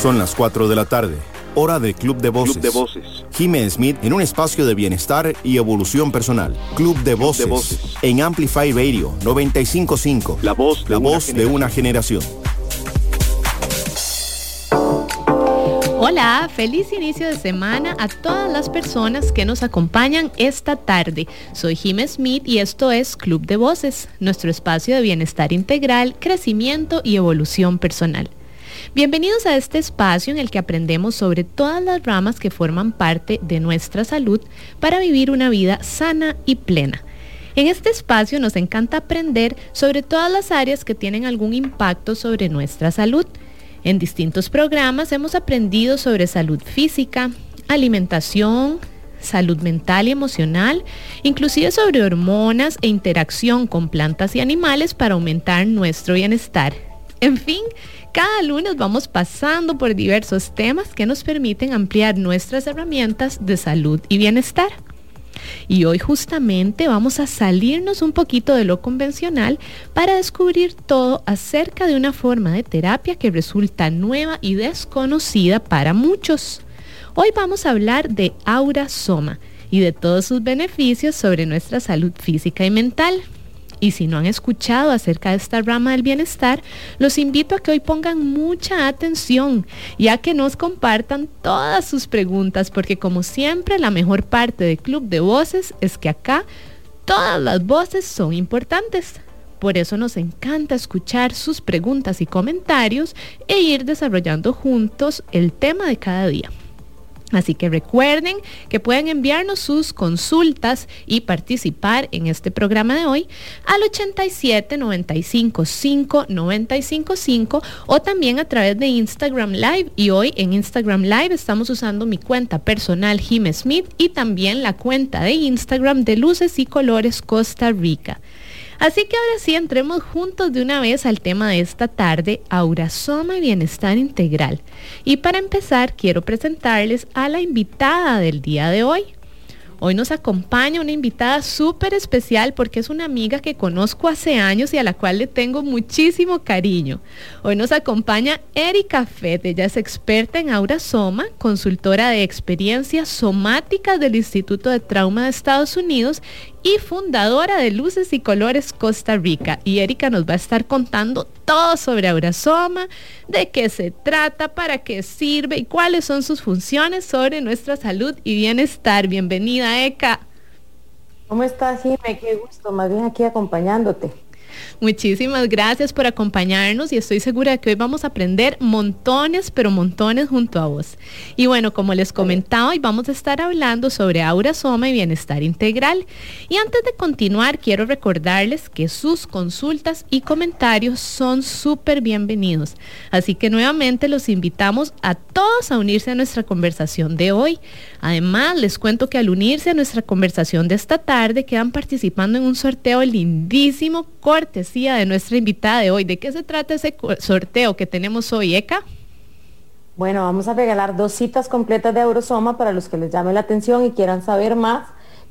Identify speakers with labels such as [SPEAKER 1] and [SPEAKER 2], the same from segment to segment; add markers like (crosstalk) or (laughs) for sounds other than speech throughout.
[SPEAKER 1] Son las 4 de la tarde, hora de Club de Voces.
[SPEAKER 2] Club de Voces.
[SPEAKER 1] Jimmy Smith en un espacio de bienestar y evolución personal. Club de Voces.
[SPEAKER 2] de Voces.
[SPEAKER 1] En Amplify Radio 955.
[SPEAKER 2] La voz de
[SPEAKER 1] La
[SPEAKER 2] una
[SPEAKER 1] voz de una generación.
[SPEAKER 3] Hola, feliz inicio de semana a todas las personas que nos acompañan esta tarde. Soy Jim Smith y esto es Club de Voces, nuestro espacio de bienestar integral, crecimiento y evolución personal. Bienvenidos a este espacio en el que aprendemos sobre todas las ramas que forman parte de nuestra salud para vivir una vida sana y plena. En este espacio nos encanta aprender sobre todas las áreas que tienen algún impacto sobre nuestra salud. En distintos programas hemos aprendido sobre salud física, alimentación, salud mental y emocional, inclusive sobre hormonas e interacción con plantas y animales para aumentar nuestro bienestar. En fin, cada lunes vamos pasando por diversos temas que nos permiten ampliar nuestras herramientas de salud y bienestar. Y hoy justamente vamos a salirnos un poquito de lo convencional para descubrir todo acerca de una forma de terapia que resulta nueva y desconocida para muchos. Hoy vamos a hablar de Aura Soma y de todos sus beneficios sobre nuestra salud física y mental. Y si no han escuchado acerca de esta rama del bienestar, los invito a que hoy pongan mucha atención y a que nos compartan todas sus preguntas, porque como siempre la mejor parte del Club de Voces es que acá todas las voces son importantes. Por eso nos encanta escuchar sus preguntas y comentarios e ir desarrollando juntos el tema de cada día. Así que recuerden que pueden enviarnos sus consultas y participar en este programa de hoy al 87 95 5 95 5 o también a través de Instagram Live. Y hoy en Instagram Live estamos usando mi cuenta personal Jim Smith y también la cuenta de Instagram de Luces y Colores Costa Rica. Así que ahora sí entremos juntos de una vez al tema de esta tarde, Aurasoma y Bienestar Integral. Y para empezar quiero presentarles a la invitada del día de hoy. Hoy nos acompaña una invitada súper especial porque es una amiga que conozco hace años y a la cual le tengo muchísimo cariño. Hoy nos acompaña Erika Fed, ella es experta en Aura Soma, consultora de experiencias somáticas del Instituto de Trauma de Estados Unidos y fundadora de Luces y Colores Costa Rica. Y Erika nos va a estar contando todo sobre Aurasoma, de qué se trata, para qué sirve y cuáles son sus funciones sobre nuestra salud y bienestar. Bienvenida, Eka.
[SPEAKER 4] ¿Cómo estás, Jime? Qué gusto, más bien aquí acompañándote.
[SPEAKER 3] Muchísimas gracias por acompañarnos y estoy segura de que hoy vamos a aprender montones, pero montones junto a vos. Y bueno, como les comentaba, hoy vamos a estar hablando sobre aura soma y bienestar integral. Y antes de continuar, quiero recordarles que sus consultas y comentarios son súper bienvenidos. Así que nuevamente los invitamos a todos a unirse a nuestra conversación de hoy. Además, les cuento que al unirse a nuestra conversación de esta tarde, quedan participando en un sorteo lindísimo, cortesía de nuestra invitada de hoy. ¿De qué se trata ese sorteo que tenemos hoy, Eka?
[SPEAKER 4] Bueno, vamos a regalar dos citas completas de Eurosoma para los que les llame la atención y quieran saber más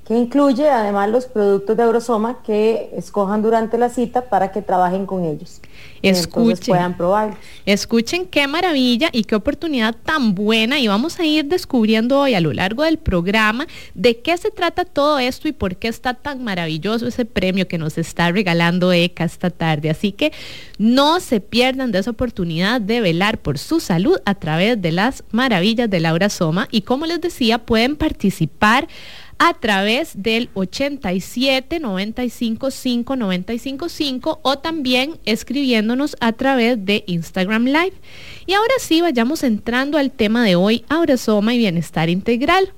[SPEAKER 4] que incluye además los productos de Eurosoma que escojan durante la cita para que trabajen con ellos.
[SPEAKER 3] Escuchen,
[SPEAKER 4] puedan probar.
[SPEAKER 3] Escuchen qué maravilla y qué oportunidad tan buena y vamos a ir descubriendo hoy a lo largo del programa de qué se trata todo esto y por qué está tan maravilloso ese premio que nos está regalando ECA esta tarde. Así que no se pierdan de esa oportunidad de velar por su salud a través de las maravillas de Laura Soma y como les decía pueden participar a través del 87 95 5 95 5 o también escribiéndonos a través de Instagram Live. Y ahora sí, vayamos entrando al tema de hoy, Soma y bienestar integral.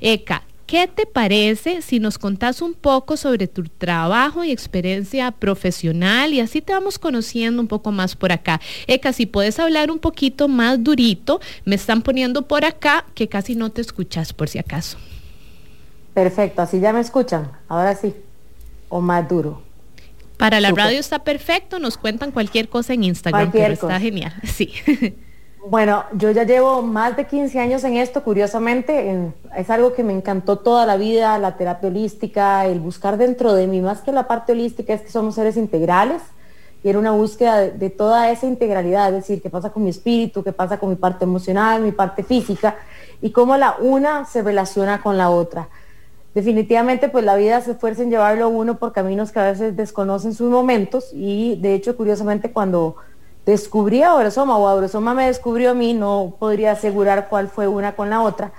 [SPEAKER 3] Eka, ¿Qué te parece si nos contás un poco sobre tu trabajo y experiencia profesional y así te vamos conociendo un poco más por acá? Eka, si puedes hablar un poquito más durito, me están poniendo por acá que casi no te escuchas por si acaso.
[SPEAKER 4] Perfecto, así ya me escuchan, ahora sí, o más duro.
[SPEAKER 3] Para la radio está perfecto, nos cuentan cualquier cosa en Instagram, pero está genial, (laughs) sí.
[SPEAKER 4] Bueno, yo ya llevo más de 15 años en esto, curiosamente, es algo que me encantó toda la vida, la terapia holística, el buscar dentro de mí, más que la parte holística, es que somos seres integrales, y era una búsqueda de, toda esa integralidad, es decir, qué pasa con mi espíritu, qué pasa con mi parte emocional, mi parte física y cómo la una se relaciona con la otra. Definitivamente, pues la vida se esfuerza en llevarlo a uno por caminos que a veces desconocen sus momentos y de hecho, curiosamente, cuando descubrí a Aurosoma o Aurosoma me descubrió a mí, no podría asegurar cuál fue una con la otra.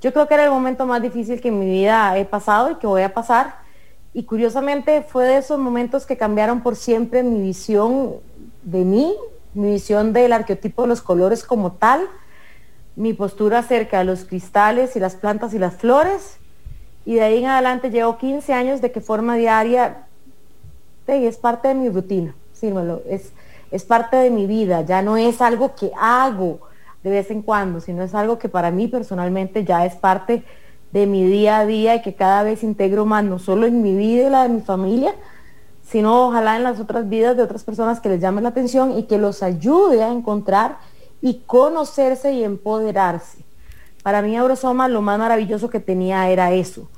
[SPEAKER 4] Yo creo que era el momento más difícil que en mi vida he pasado y que voy a pasar y curiosamente fue de esos momentos que cambiaron por siempre mi visión de mí, mi visión del arquetipo de los colores como tal, mi postura acerca de los cristales y las plantas y las flores. Y de ahí en adelante llevo 15 años de que forma diaria es parte de mi rutina, sí, es, es parte de mi vida, ya no es algo que hago de vez en cuando, sino es algo que para mí personalmente ya es parte de mi día a día y que cada vez integro más, no solo en mi vida y la de mi familia, sino ojalá en las otras vidas de otras personas que les llame la atención y que los ayude a encontrar y conocerse y empoderarse. Para mí Aurosoma lo más maravilloso que tenía era eso,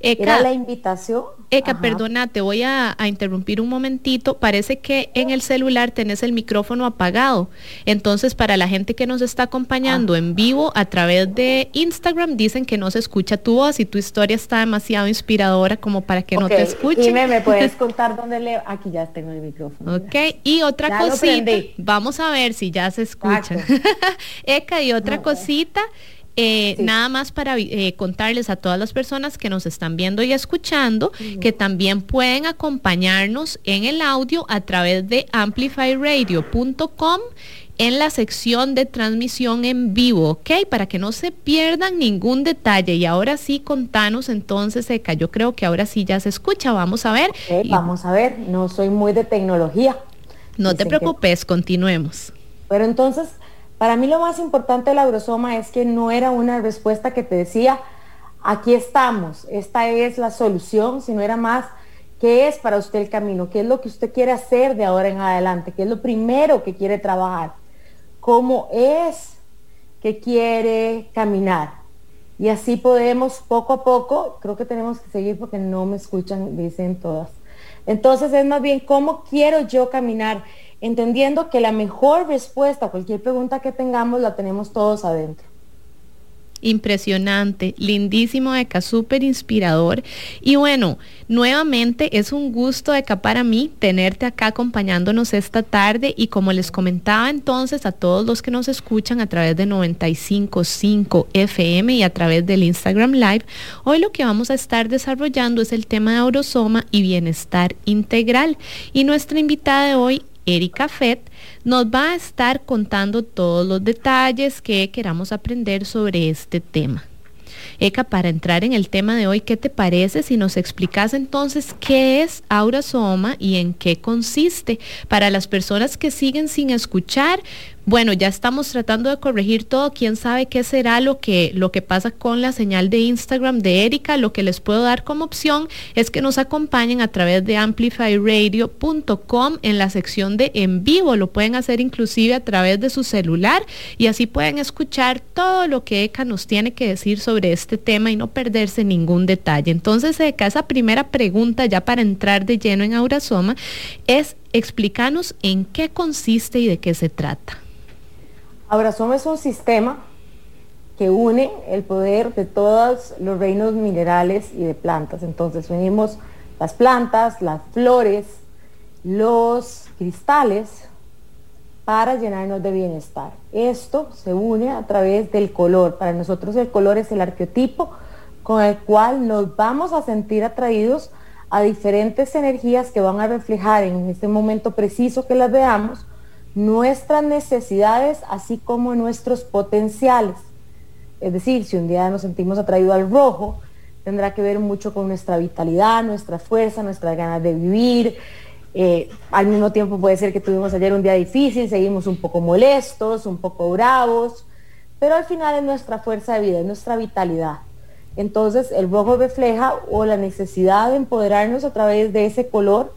[SPEAKER 4] era la invitación.
[SPEAKER 3] Eka, perdona, te voy a, interrumpir un momentito. Parece que en el celular tenés el micrófono apagado. Entonces, para la gente que nos está acompañando ah. en vivo a través de Instagram, dicen que no se escucha tu voz y tu historia está demasiado inspiradora como para que no te escuchen.
[SPEAKER 4] Dime, ¿me (laughs) puedes contar dónde le...? Aquí ya tengo el micrófono.
[SPEAKER 3] Ok, y otra cosita. Vamos a ver si ya se escucha. (laughs) Eka, y otra cosita. Eh, nada más para eh, contarles a todas las personas que nos están viendo y escuchando que también pueden acompañarnos en el audio a través de amplifyradio.com en la sección de transmisión en vivo, ¿ok? Para que no se pierdan ningún detalle. Y ahora sí, contanos entonces, Eka, yo creo que ahora sí ya se escucha, vamos a ver.
[SPEAKER 4] Vamos a ver, no soy muy de tecnología.
[SPEAKER 3] No te preocupes, continuemos.
[SPEAKER 4] Pero entonces, para mí lo más importante del aurosoma es que no era una respuesta que te decía, aquí estamos, esta es la solución, sino era más, ¿qué es para usted el camino? ¿Qué es lo que usted quiere hacer de ahora en adelante? ¿Qué es lo primero que quiere trabajar? ¿Cómo es que quiere caminar? Y así podemos poco a poco, creo que tenemos que seguir porque no me escuchan, dicen todas. Entonces es más bien, ¿cómo quiero yo caminar? Entendiendo que la mejor respuesta a cualquier pregunta que tengamos la tenemos todos adentro.
[SPEAKER 3] Impresionante, lindísimo Eka, súper inspirador. Y bueno, nuevamente es un gusto Eka para mí tenerte acá acompañándonos esta tarde y como les comentaba entonces a todos los que nos escuchan a través de 95.5 FM y a través del Instagram Live, hoy lo que vamos a estar desarrollando es el tema de Aurosoma y bienestar integral. Y nuestra invitada de hoy Erika Fett, nos va a estar contando todos los detalles que queramos aprender sobre este tema. Eka, para entrar en el tema de hoy, ¿qué te parece si nos explicas entonces qué es Aurasoma y en qué consiste? Para las personas que siguen sin escuchar, bueno, ya estamos tratando de corregir todo. Quién sabe qué será lo que, lo que pasa con la señal de Instagram de Erika. Lo que les puedo dar como opción es que nos acompañen a través de amplifyradio.com en la sección de en vivo. Lo pueden hacer inclusive a través de su celular y así pueden escuchar todo lo que Eka nos tiene que decir sobre este tema y no perderse ningún detalle. Entonces, Eka, esa primera pregunta ya para entrar de lleno en Aurasoma es explícanos en qué consiste y de qué se trata.
[SPEAKER 4] Abrazoma es un sistema que une el poder de todos los reinos minerales y de plantas. Entonces unimos las plantas, las flores, los cristales para llenarnos de bienestar. Esto se une a través del color. Para nosotros el color es el arquetipo con el cual nos vamos a sentir atraídos a diferentes energías que van a reflejar en este momento preciso que las veamos nuestras necesidades, así como nuestros potenciales. Es decir, si un día nos sentimos atraídos al rojo, tendrá que ver mucho con nuestra vitalidad, nuestra fuerza, nuestras ganas de vivir. Eh, al mismo tiempo puede ser que tuvimos ayer un día difícil, seguimos un poco molestos, un poco bravos, pero al final es nuestra fuerza de vida, es nuestra vitalidad. Entonces el rojo refleja o la necesidad de empoderarnos a través de ese color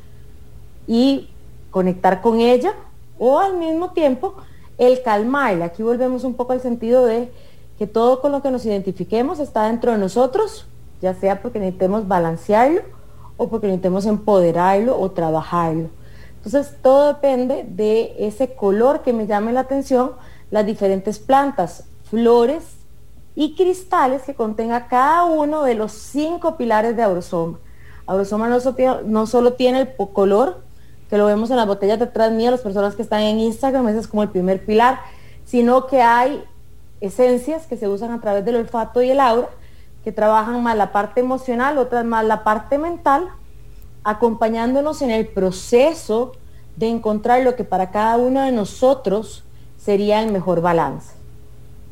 [SPEAKER 4] y conectar con ella o al mismo tiempo el calmar. Aquí volvemos un poco al sentido de que todo con lo que nos identifiquemos está dentro de nosotros, ya sea porque necesitemos balancearlo o porque necesitemos empoderarlo o trabajarlo. Entonces, todo depende de ese color que me llame la atención, las diferentes plantas, flores y cristales que contenga cada uno de los cinco pilares de Aurosoma. Aurosoma no solo tiene el color, que lo vemos en las botellas detrás mías, las personas que están en Instagram, ese es como el primer pilar, sino que hay esencias que se usan a través del olfato y el aura, que trabajan más la parte emocional, otras más la parte mental, acompañándonos en el proceso de encontrar lo que para cada uno de nosotros sería el mejor balance.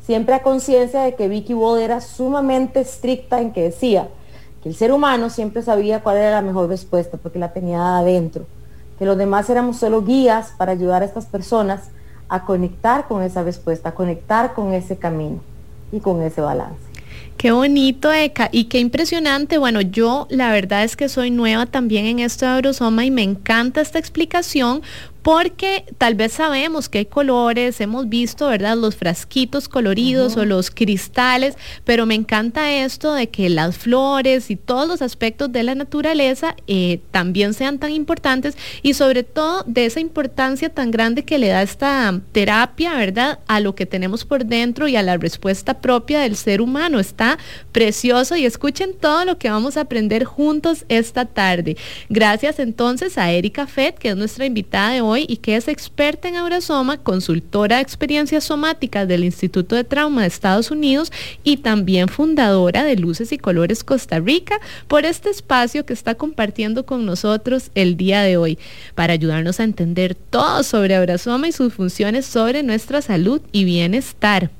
[SPEAKER 4] Siempre a conciencia de que Vicky Ward era sumamente estricta en que decía que el ser humano siempre sabía cuál era la mejor respuesta porque la tenía adentro, que los demás éramos solo guías para ayudar a estas personas a conectar con esa respuesta, a conectar con ese camino y con ese balance.
[SPEAKER 3] Qué bonito, Eka, y qué impresionante. Bueno, yo la verdad es que soy nueva también en esto de Aurosoma y me encanta esta explicación porque tal vez sabemos que hay colores, hemos visto, ¿verdad? Los frasquitos coloridos o los cristales, pero me encanta esto de que las flores y todos los aspectos de la naturaleza eh, también sean tan importantes y sobre todo de esa importancia tan grande que le da esta terapia, ¿verdad? A lo que tenemos por dentro y a la respuesta propia del ser humano. Está precioso y escuchen todo lo que vamos a aprender juntos esta tarde. Gracias entonces a Erika Fett, que es nuestra invitada de hoy y que es experta en Aurasoma, consultora de experiencias somáticas del Instituto de Trauma de Estados Unidos y también fundadora de Luces y Colores Costa Rica, por este espacio que está compartiendo con nosotros el día de hoy para ayudarnos a entender todo sobre Aurasoma y sus funciones sobre nuestra salud y bienestar.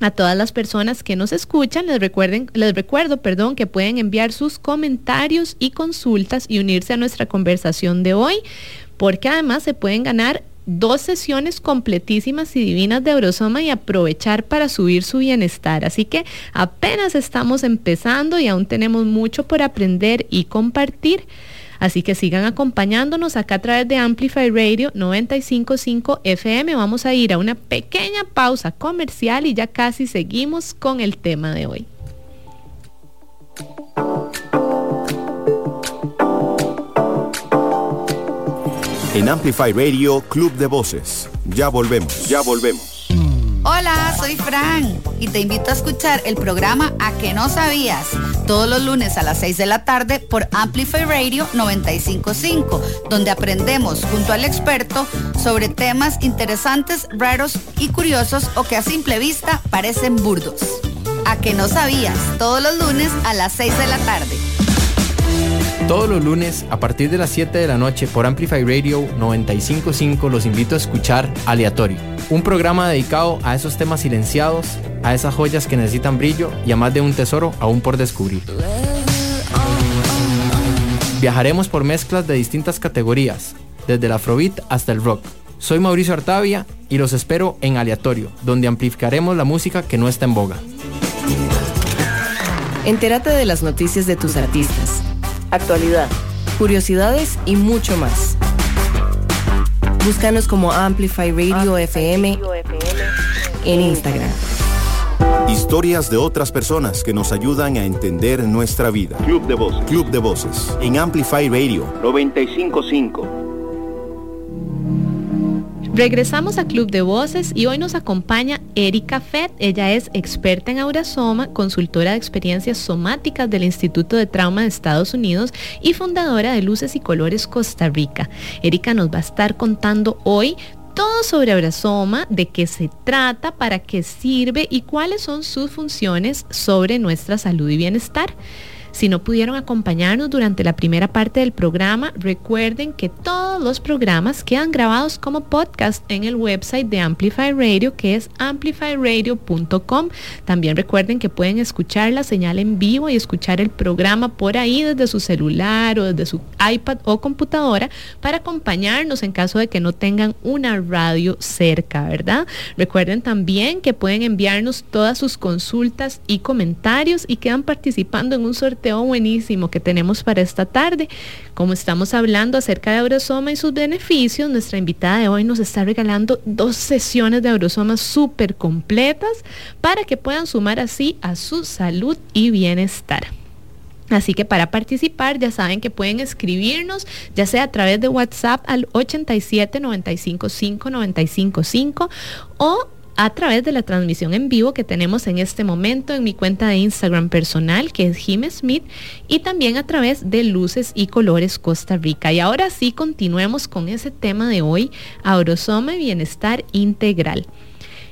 [SPEAKER 3] A todas las personas que nos escuchan, les, recuerden, les recuerdo perdón, que pueden enviar sus comentarios y consultas y unirse a nuestra conversación de hoy porque además se pueden ganar dos sesiones completísimas y divinas de Eurosoma y aprovechar para subir su bienestar. Así que apenas estamos empezando y aún tenemos mucho por aprender y compartir. Así que sigan acompañándonos acá a través de Amplify Radio 955 FM. Vamos a ir a una pequeña pausa comercial y ya casi seguimos con el tema de hoy.
[SPEAKER 1] En Amplify Radio, Club de Voces. Ya volvemos. Ya volvemos.
[SPEAKER 2] Hola, soy Fran y te invito a escuchar el programa A que no sabías todos los lunes a las 6 de la tarde por Amplify Radio 955, donde aprendemos junto al experto sobre temas interesantes, raros y curiosos o que a simple vista parecen burdos. A que no sabías todos los lunes a las 6 de la tarde.
[SPEAKER 5] Todos los lunes a partir de las 7 de la noche por Amplify Radio 955 los invito a escuchar Aleatorio, un programa dedicado a esos temas silenciados, a esas joyas que necesitan brillo y a más de un tesoro aún por descubrir. Viajaremos por mezclas de distintas categorías, desde el afrobeat hasta el rock. Soy Mauricio Artavia y los espero en Aleatorio, donde amplificaremos la música que no está en boga.
[SPEAKER 6] Entérate de las noticias de tus artistas actualidad, curiosidades y mucho más. Búscanos como Amplify Radio, FM, en Instagram.
[SPEAKER 1] Historias de otras personas que nos ayudan a entender nuestra vida.
[SPEAKER 7] Club de Voces.
[SPEAKER 1] Club de Voces. En Amplify Radio
[SPEAKER 7] 955.
[SPEAKER 3] Regresamos a Club de Voces y hoy nos acompaña Erika Fett. Ella es experta en Aurasoma, consultora de experiencias somáticas del Instituto de Trauma de Estados Unidos y fundadora de Luces y Colores Costa Rica. Erika nos va a estar contando hoy todo sobre Aurasoma, de qué se trata, para qué sirve y cuáles son sus funciones sobre nuestra salud y bienestar. Si no pudieron acompañarnos durante la primera parte del programa, recuerden que todos los programas quedan grabados como podcast en el website de Amplify Radio, que es amplifyradio.com. También recuerden que pueden escuchar la señal en vivo y escuchar el programa por ahí desde su celular o desde su iPad o computadora para acompañarnos en caso de que no tengan una radio cerca, ¿verdad? Recuerden también que pueden enviarnos todas sus consultas y comentarios y quedan participando en un sorteo buenísimo que tenemos para esta tarde. Como estamos hablando acerca de Aurosoma y sus beneficios, nuestra invitada de hoy nos está regalando dos sesiones de Aurosoma súper completas para que puedan sumar así a su salud y bienestar. Así que para participar ya saben que pueden escribirnos, ya sea a través de WhatsApp al 87 95 5 95 5 o a través de la transmisión en vivo que tenemos en este momento en mi cuenta de Instagram personal, que es Jim Smith, y también a través de Luces y Colores Costa Rica. Y ahora sí, continuemos con ese tema de hoy, Aurosoma y Bienestar Integral.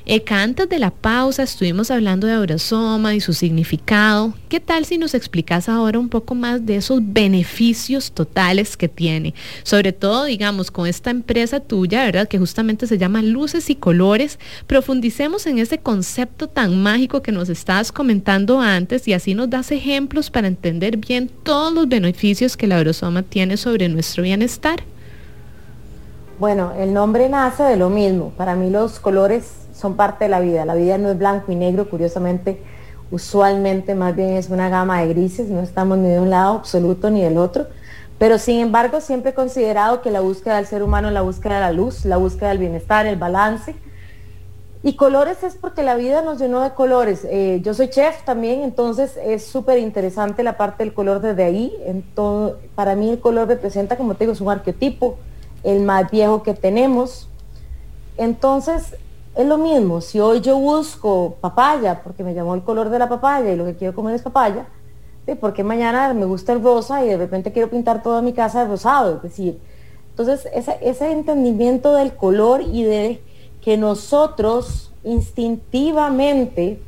[SPEAKER 3] Eka, antes de la pausa estuvimos hablando de Aurosoma y su significado. ¿Qué tal si nos explicas ahora un poco más de esos beneficios totales que tiene? Sobre todo, digamos, con esta empresa tuya, ¿verdad? Que justamente se llama Luces y Colores. Profundicemos en ese concepto tan mágico que nos estabas comentando antes y así nos das ejemplos para entender bien todos los beneficios que la Aurosoma tiene sobre nuestro bienestar.
[SPEAKER 4] Bueno, el nombre nace de lo mismo. Para mí los colores son parte de la vida. La vida no es blanco y negro, curiosamente, usualmente más bien es una gama de grises, no estamos ni de un lado absoluto ni del otro. Pero sin embargo, siempre he considerado que la búsqueda del ser humano es la búsqueda de la luz, la búsqueda del bienestar, el balance. Y colores es porque la vida nos llenó de colores. Eh, yo soy chef también, entonces es súper interesante la parte del color desde ahí. En todo, para mí el color representa, como te digo, es un arquetipo, el más viejo que tenemos. Entonces, es lo mismo, si hoy yo busco papaya, porque me llamó el color de la papaya y lo que quiero comer es papaya, porque mañana me gusta el rosa y de repente quiero pintar toda mi casa de rosado? Es decir, entonces ese entendimiento del color y de que nosotros instintivamente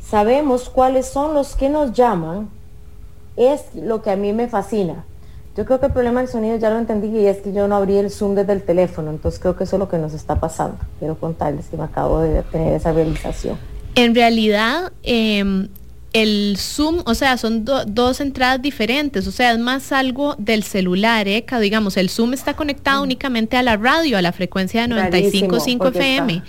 [SPEAKER 4] sabemos cuáles son los que nos llaman, es lo que a mí me fascina. Yo creo que el problema del sonido ya lo entendí y es que yo no abrí el Zoom desde el teléfono, entonces creo que eso es lo que nos está pasando. Quiero contarles que me acabo de tener esa realización.
[SPEAKER 3] En realidad, em, el Zoom, o sea, son dos entradas diferentes, o sea, es más algo del celular, ¿eh? Digamos, el Zoom está conectado mm. únicamente a la radio, a la frecuencia de 95.5 FM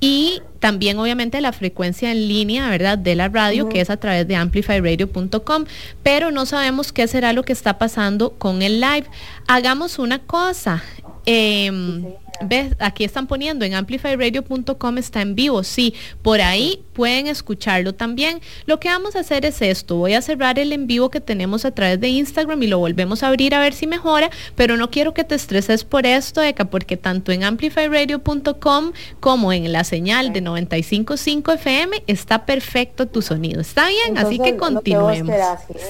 [SPEAKER 3] y también obviamente la frecuencia en línea, ¿verdad? De la radio, que es a través de amplifyradio.com, pero no sabemos qué será lo que está pasando con el live. Hagamos una cosa. Em, ¿Ves? Aquí están poniendo en amplifyradio.com está en vivo. Sí, por ahí pueden escucharlo también. Lo que vamos a hacer es esto. Voy a cerrar el en vivo que tenemos a través de Instagram y lo volvemos a abrir a ver si mejora, pero no quiero que te estreses por esto, Eka, porque tanto en amplifyradio.com como en la señal de 95.5 FM está perfecto tu sonido. ¿Está bien? Así que continuemos.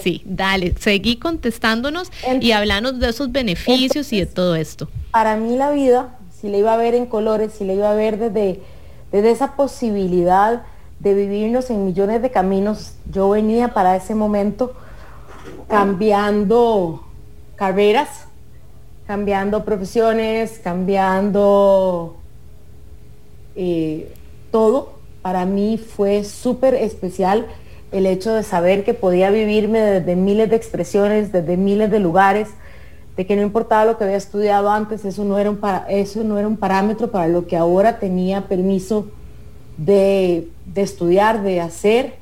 [SPEAKER 3] sí, dale, seguí contestándonos y hablanos de esos beneficios y de todo esto.
[SPEAKER 4] Para mí la vida si le iba a ver en colores, si le iba a ver desde, desde esa posibilidad de vivirnos en millones de caminos, yo venía para ese momento cambiando carreras, cambiando profesiones, cambiando eh, todo. Para mí fue súper especial el hecho de saber que podía vivirme desde miles de expresiones, desde miles de lugares, de que no importaba lo que había estudiado antes, eso no era un, eso no era un parámetro para lo que ahora tenía permiso de, de estudiar, de hacer.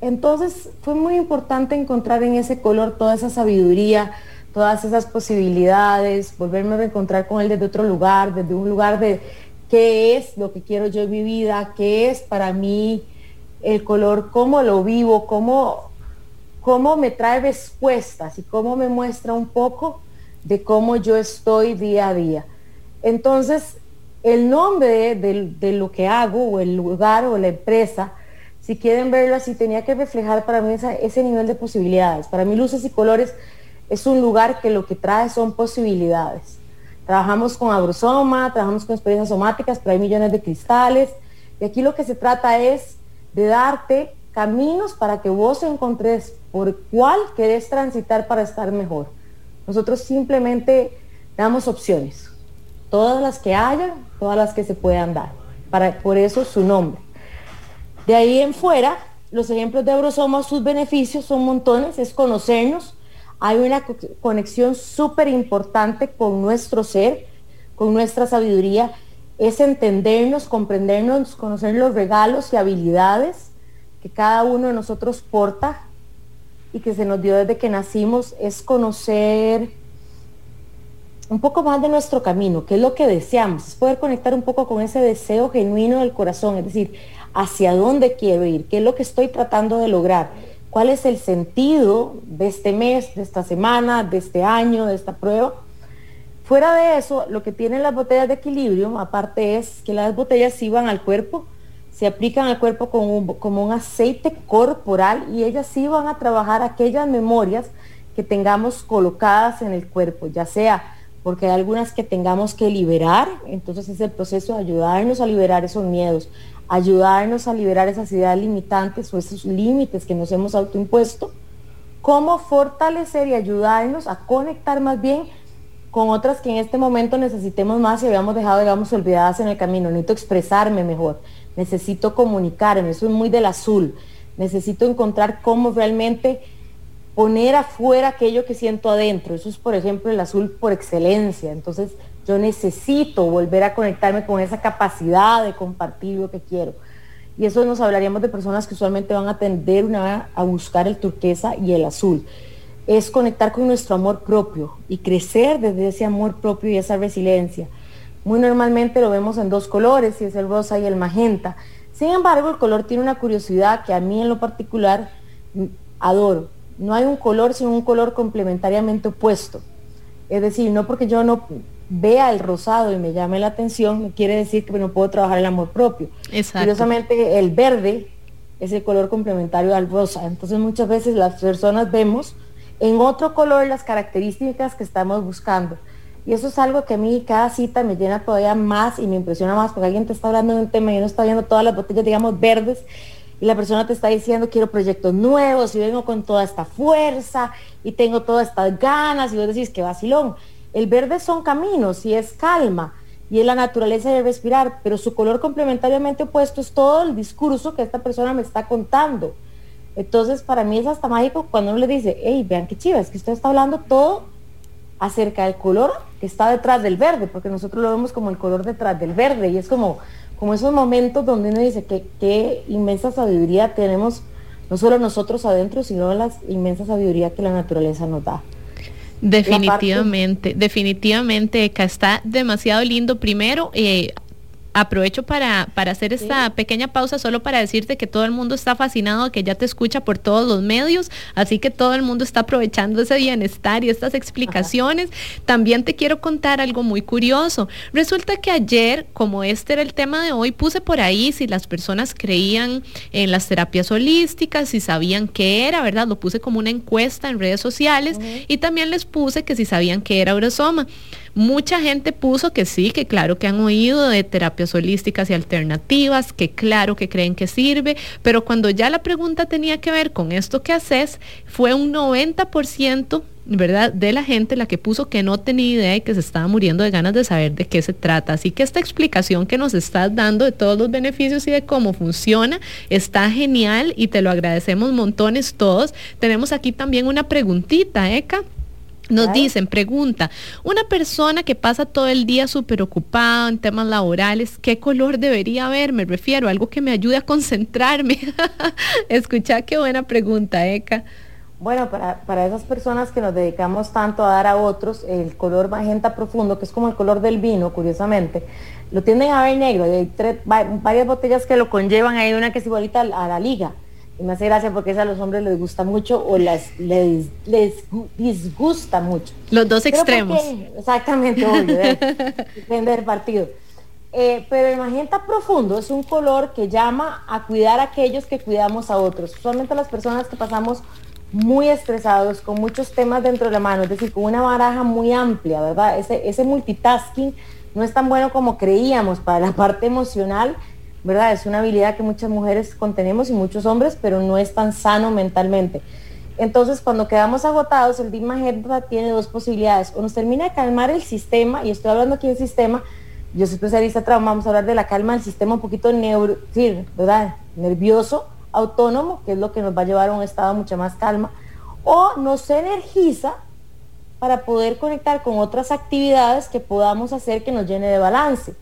[SPEAKER 4] Entonces fue muy importante encontrar en ese color toda esa sabiduría, todas esas posibilidades, volverme a reencontrar con él desde otro lugar, desde un lugar de qué es lo que quiero yo en mi vida, qué es para mí el color, cómo lo vivo, cómo, cómo me trae respuestas y cómo me muestra un poco de cómo yo estoy día a día. Entonces, el nombre de, lo que hago o el lugar o la empresa, si quieren verlo así, tenía que reflejar para mí ese nivel de posibilidades. Para mí luces y colores es un lugar que lo que trae son posibilidades. Trabajamos con agrosoma, trabajamos con experiencias somáticas, pero hay millones de cristales. Y aquí lo que se trata es de darte caminos para que vos encontres por cuál querés transitar para estar mejor. Nosotros simplemente damos opciones, todas las que haya, todas las que se puedan dar. Para, por eso su nombre. De ahí en fuera, los ejemplos de Eurosoma, sus beneficios son montones, es conocernos. Hay una conexión súper importante con nuestro ser, con nuestra sabiduría, es entendernos, comprendernos, conocer los regalos y habilidades que cada uno de nosotros porta y que se nos dio desde que nacimos es conocer un poco más de nuestro camino, qué es lo que deseamos, es poder conectar un poco con ese deseo genuino del corazón, es decir, hacia dónde quiero ir, qué es lo que estoy tratando de lograr, cuál es el sentido de este mes, de esta semana, de este año, de esta prueba. Fuera de eso, lo que tienen las botellas de equilibrio, aparte es que las botellas van al cuerpo, se aplican al cuerpo como un aceite corporal y ellas sí van a trabajar aquellas memorias que tengamos colocadas en el cuerpo, ya sea porque hay algunas que tengamos que liberar, entonces es el proceso de ayudarnos a liberar esos miedos, ayudarnos a liberar esas ideas limitantes o esos límites que nos hemos autoimpuesto, cómo fortalecer y ayudarnos a conectar más bien con otras que en este momento necesitemos más y habíamos dejado, digamos, olvidadas en el camino. Necesito expresarme mejor, necesito comunicarme, eso es muy del azul. Necesito encontrar cómo realmente poner afuera aquello que siento adentro. Eso es, por ejemplo, el azul por excelencia. Entonces, yo necesito volver a conectarme con esa capacidad de compartir lo que quiero. Y eso nos hablaríamos de personas que usualmente van a tender una, a buscar el turquesa y el azul. Es conectar con nuestro amor propio y crecer desde ese amor propio y esa resiliencia. Muy normalmente lo vemos en dos colores, y es el rosa y el magenta. Sin embargo, el color tiene una curiosidad que a mí en lo particular mm, adoro no hay un color sino un color complementariamente opuesto. Es decir, no porque yo no vea el rosado y me llame la atención, quiere decir que no puedo trabajar el amor propio. Curiosamente, el verde es el color complementario al rosa. Entonces muchas veces las personas vemos en otro color las características que estamos buscando. Y eso es algo que a mí cada cita me llena todavía más y me impresiona más porque alguien te está hablando de un tema y uno está viendo todas las botellas, digamos, verdes y la persona te está diciendo quiero proyectos nuevos y vengo con toda esta fuerza y tengo todas estas ganas y vos decís que vacilón. El verde son caminos y es calma y es la naturaleza de respirar, pero su color complementariamente opuesto es todo el discurso que esta persona me está contando. Entonces, para mí es hasta mágico cuando uno le dice, hey, vean qué chiva, es que usted está hablando todo acerca del color que está detrás del verde, porque nosotros lo vemos como el color detrás del verde y es como, como esos momentos donde uno dice que qué inmensa sabiduría tenemos, no solo nosotros adentro, sino la inmensa sabiduría que la naturaleza nos da.
[SPEAKER 3] Definitivamente, definitivamente, que está demasiado lindo. Primero, eh, aprovecho para, para hacer esta pequeña pausa solo para decirte que todo el mundo está fascinado, que ya te escucha por todos los medios, así que todo el mundo está aprovechando ese bienestar y estas explicaciones. También te quiero contar algo muy curioso. Resulta que ayer, como este era el tema de hoy, puse por ahí si las personas creían en las terapias holísticas, si sabían qué era, ¿verdad? Lo puse como una encuesta en redes sociales y también les puse que si sabían qué era Eurosoma. Mucha gente puso que sí, que claro que han oído de terapias holísticas y alternativas, que claro que creen que sirve, pero cuando ya la pregunta tenía que ver con esto que haces, fue un 90%. ¿verdad? De la gente la que puso que no tenía idea y que se estaba muriendo de ganas de saber de qué se trata. Así que esta explicación que nos estás dando de todos los beneficios y de cómo funciona está genial y te lo agradecemos montones todos. Tenemos aquí también una preguntita, Eka. Nos dicen, pregunta, una persona que pasa todo el día súper ocupada en temas laborales, ¿qué color debería haber? Me refiero algo que me ayude a concentrarme. (laughs) Escucha, qué buena pregunta, Eka.
[SPEAKER 4] Bueno, para, para, esas personas que nos dedicamos tanto a dar a otros, el color magenta profundo, que es como el color del vino, curiosamente, lo tienden a ver negro. Hay varias botellas que lo conllevan, hay una que es igualita a la liga y me hace gracia porque a los hombres les gusta mucho o las, les, les disgusta mucho.
[SPEAKER 3] Los dos extremos.
[SPEAKER 4] exactamente, obvio, (laughs) depende del partido. Eh, pero el magenta profundo es un color que llama a cuidar a aquellos que cuidamos a otros. Usualmente las personas que pasamos muy estresados, con muchos temas dentro de la mano, es decir, con una baraja muy amplia, ¿verdad? Ese, ese multitasking no es tan bueno como creíamos para la (laughs) parte emocional ¿verdad? Es una habilidad que muchas mujeres contenemos y muchos hombres, pero no es tan sano mentalmente. Entonces, cuando quedamos agotados, el Deep Magenta tiene dos posibilidades. O nos termina de calmar el sistema, y estoy hablando aquí del sistema, yo soy especialista en trauma, vamos a hablar de la calma del sistema un poquito neuro, ¿verdad? nervioso, autónomo, que es lo que nos va a llevar a un estado mucho más calma, o nos energiza para poder conectar con otras actividades que podamos hacer que nos llene de balance.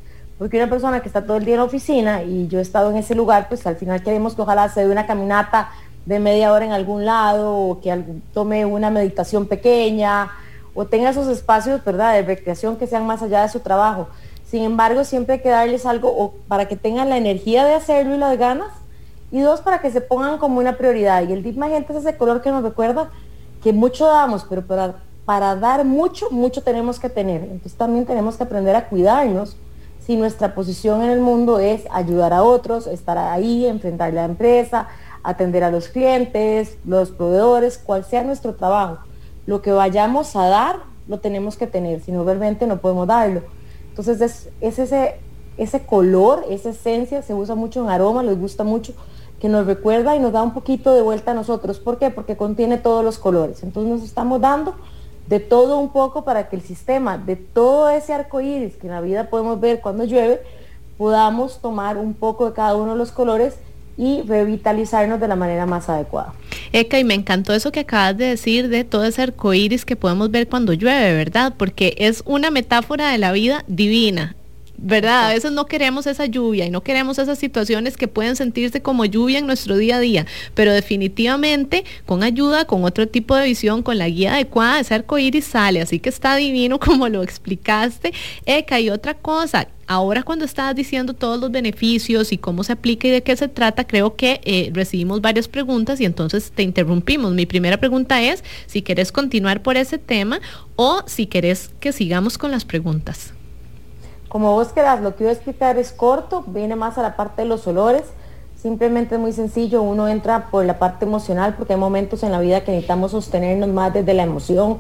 [SPEAKER 4] Porque una persona que está todo el día en la oficina y yo he estado en ese lugar, pues al final queremos que ojalá se dé una caminata de media hora en algún lado o que tome una meditación pequeña o tenga esos espacios, ¿verdad?, de recreación que sean más allá de su trabajo. Sin embargo, siempre hay que darles algo o para que tengan la energía de hacerlo y las ganas Y dos, para que se pongan como una prioridad. Y el Deep Magenta es ese color que nos recuerda que mucho damos, pero para, para dar mucho, mucho tenemos que tener. Entonces también tenemos que aprender a cuidarnos si nuestra posición en el mundo es ayudar a otros, estar ahí, enfrentar la empresa, atender a los clientes, los proveedores, cual sea nuestro trabajo. Lo que vayamos a dar, lo tenemos que tener, si no realmente no podemos darlo. Entonces es, es ese, ese color, esa esencia, se usa mucho en aroma, les gusta mucho, que nos recuerda y nos da un poquito de vuelta a nosotros. ¿Por qué? Porque contiene todos los colores. Entonces nos estamos dando de todo un poco para que el sistema, de todo ese arco iris que en la vida podemos ver cuando llueve, podamos tomar un poco de cada uno de los colores y revitalizarnos de la manera más adecuada.
[SPEAKER 3] Eka, y me encantó eso que acabas de decir de todo ese arco iris que podemos ver cuando llueve, ¿verdad? Porque es una metáfora de la vida divina. ¿Verdad? A veces no queremos esa lluvia y no queremos esas situaciones que pueden sentirse como lluvia en nuestro día a día, pero definitivamente con ayuda, con otro tipo de visión, con la guía adecuada, ese arco iris sale, así que está divino (laughs) como lo explicaste. Eka, y otra cosa, ahora cuando estabas diciendo todos los beneficios y cómo se aplica y de qué se trata, creo que eh, recibimos varias preguntas y entonces te interrumpimos. Mi primera pregunta es si querés continuar por ese tema o si querés que sigamos con las preguntas.
[SPEAKER 4] Como vos querás, lo que voy a explicar es corto, viene más a la parte de los olores. Simplemente es muy sencillo, uno entra por la parte emocional porque hay momentos en la vida que necesitamos sostenernos más desde la emoción.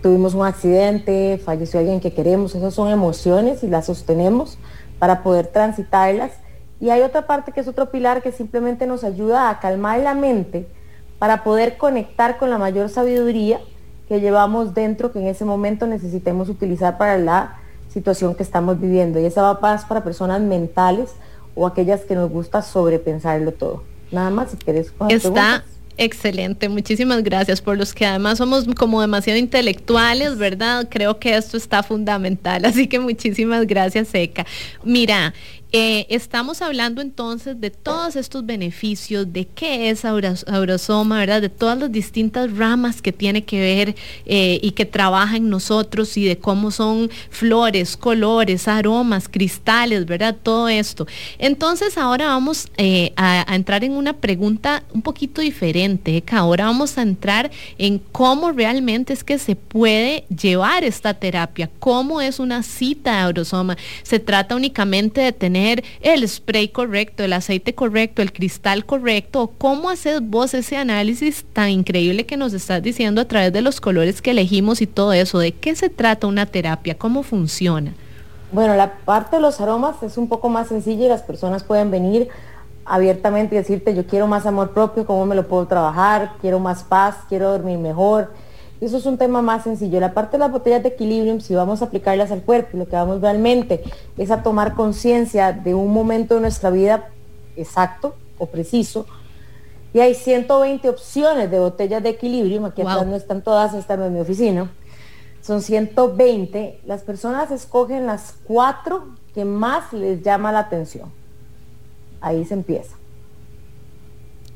[SPEAKER 4] Tuvimos un accidente, falleció alguien que queremos, esas son emociones y las sostenemos para poder transitarlas. Y hay otra parte que es otro pilar que simplemente nos ayuda a calmar la mente para poder conectar con la mayor sabiduría que llevamos dentro que en ese momento necesitemos utilizar para la situación que estamos viviendo. Y esa va más para personas mentales o aquellas que nos gusta sobrepensarlo todo. Nada más, si quieres.
[SPEAKER 3] Está excelente, muchísimas gracias por los que además somos como demasiado intelectuales, ¿verdad? Creo que esto está fundamental, (laughs) así que muchísimas gracias, Seca. Mira, eh, estamos hablando entonces de todos estos beneficios, de qué es Aurosoma, ¿verdad? De todas las distintas ramas que tiene que ver eh, y que trabaja en nosotros y de cómo son flores, colores, aromas, cristales, ¿verdad? Todo esto. Entonces ahora vamos eh, a, entrar en una pregunta un poquito diferente, ahora vamos a entrar en cómo realmente es que se puede llevar esta terapia, cómo es una cita de Aurosoma. Se trata únicamente de el spray correcto, el aceite correcto, el cristal correcto? ¿Cómo haces vos ese análisis tan increíble que nos estás diciendo a través de los colores que elegimos y todo eso? ¿De qué se trata una terapia? ¿Cómo funciona?
[SPEAKER 4] Bueno, la parte de los aromas es un poco más sencilla y las personas pueden venir abiertamente y decirte yo quiero más amor propio, cómo me lo puedo trabajar, quiero más paz, quiero dormir mejor, eso es un tema más sencillo. La parte de las botellas de equilibrio, si vamos a aplicarlas al cuerpo, lo que vamos realmente es a tomar conciencia de un momento de nuestra vida exacto o preciso. Y hay 120 opciones de botellas de equilibrio, aquí atrás no están todas, están en mi oficina. Son 120. Las personas escogen las cuatro que más les llama la atención. Ahí se empieza.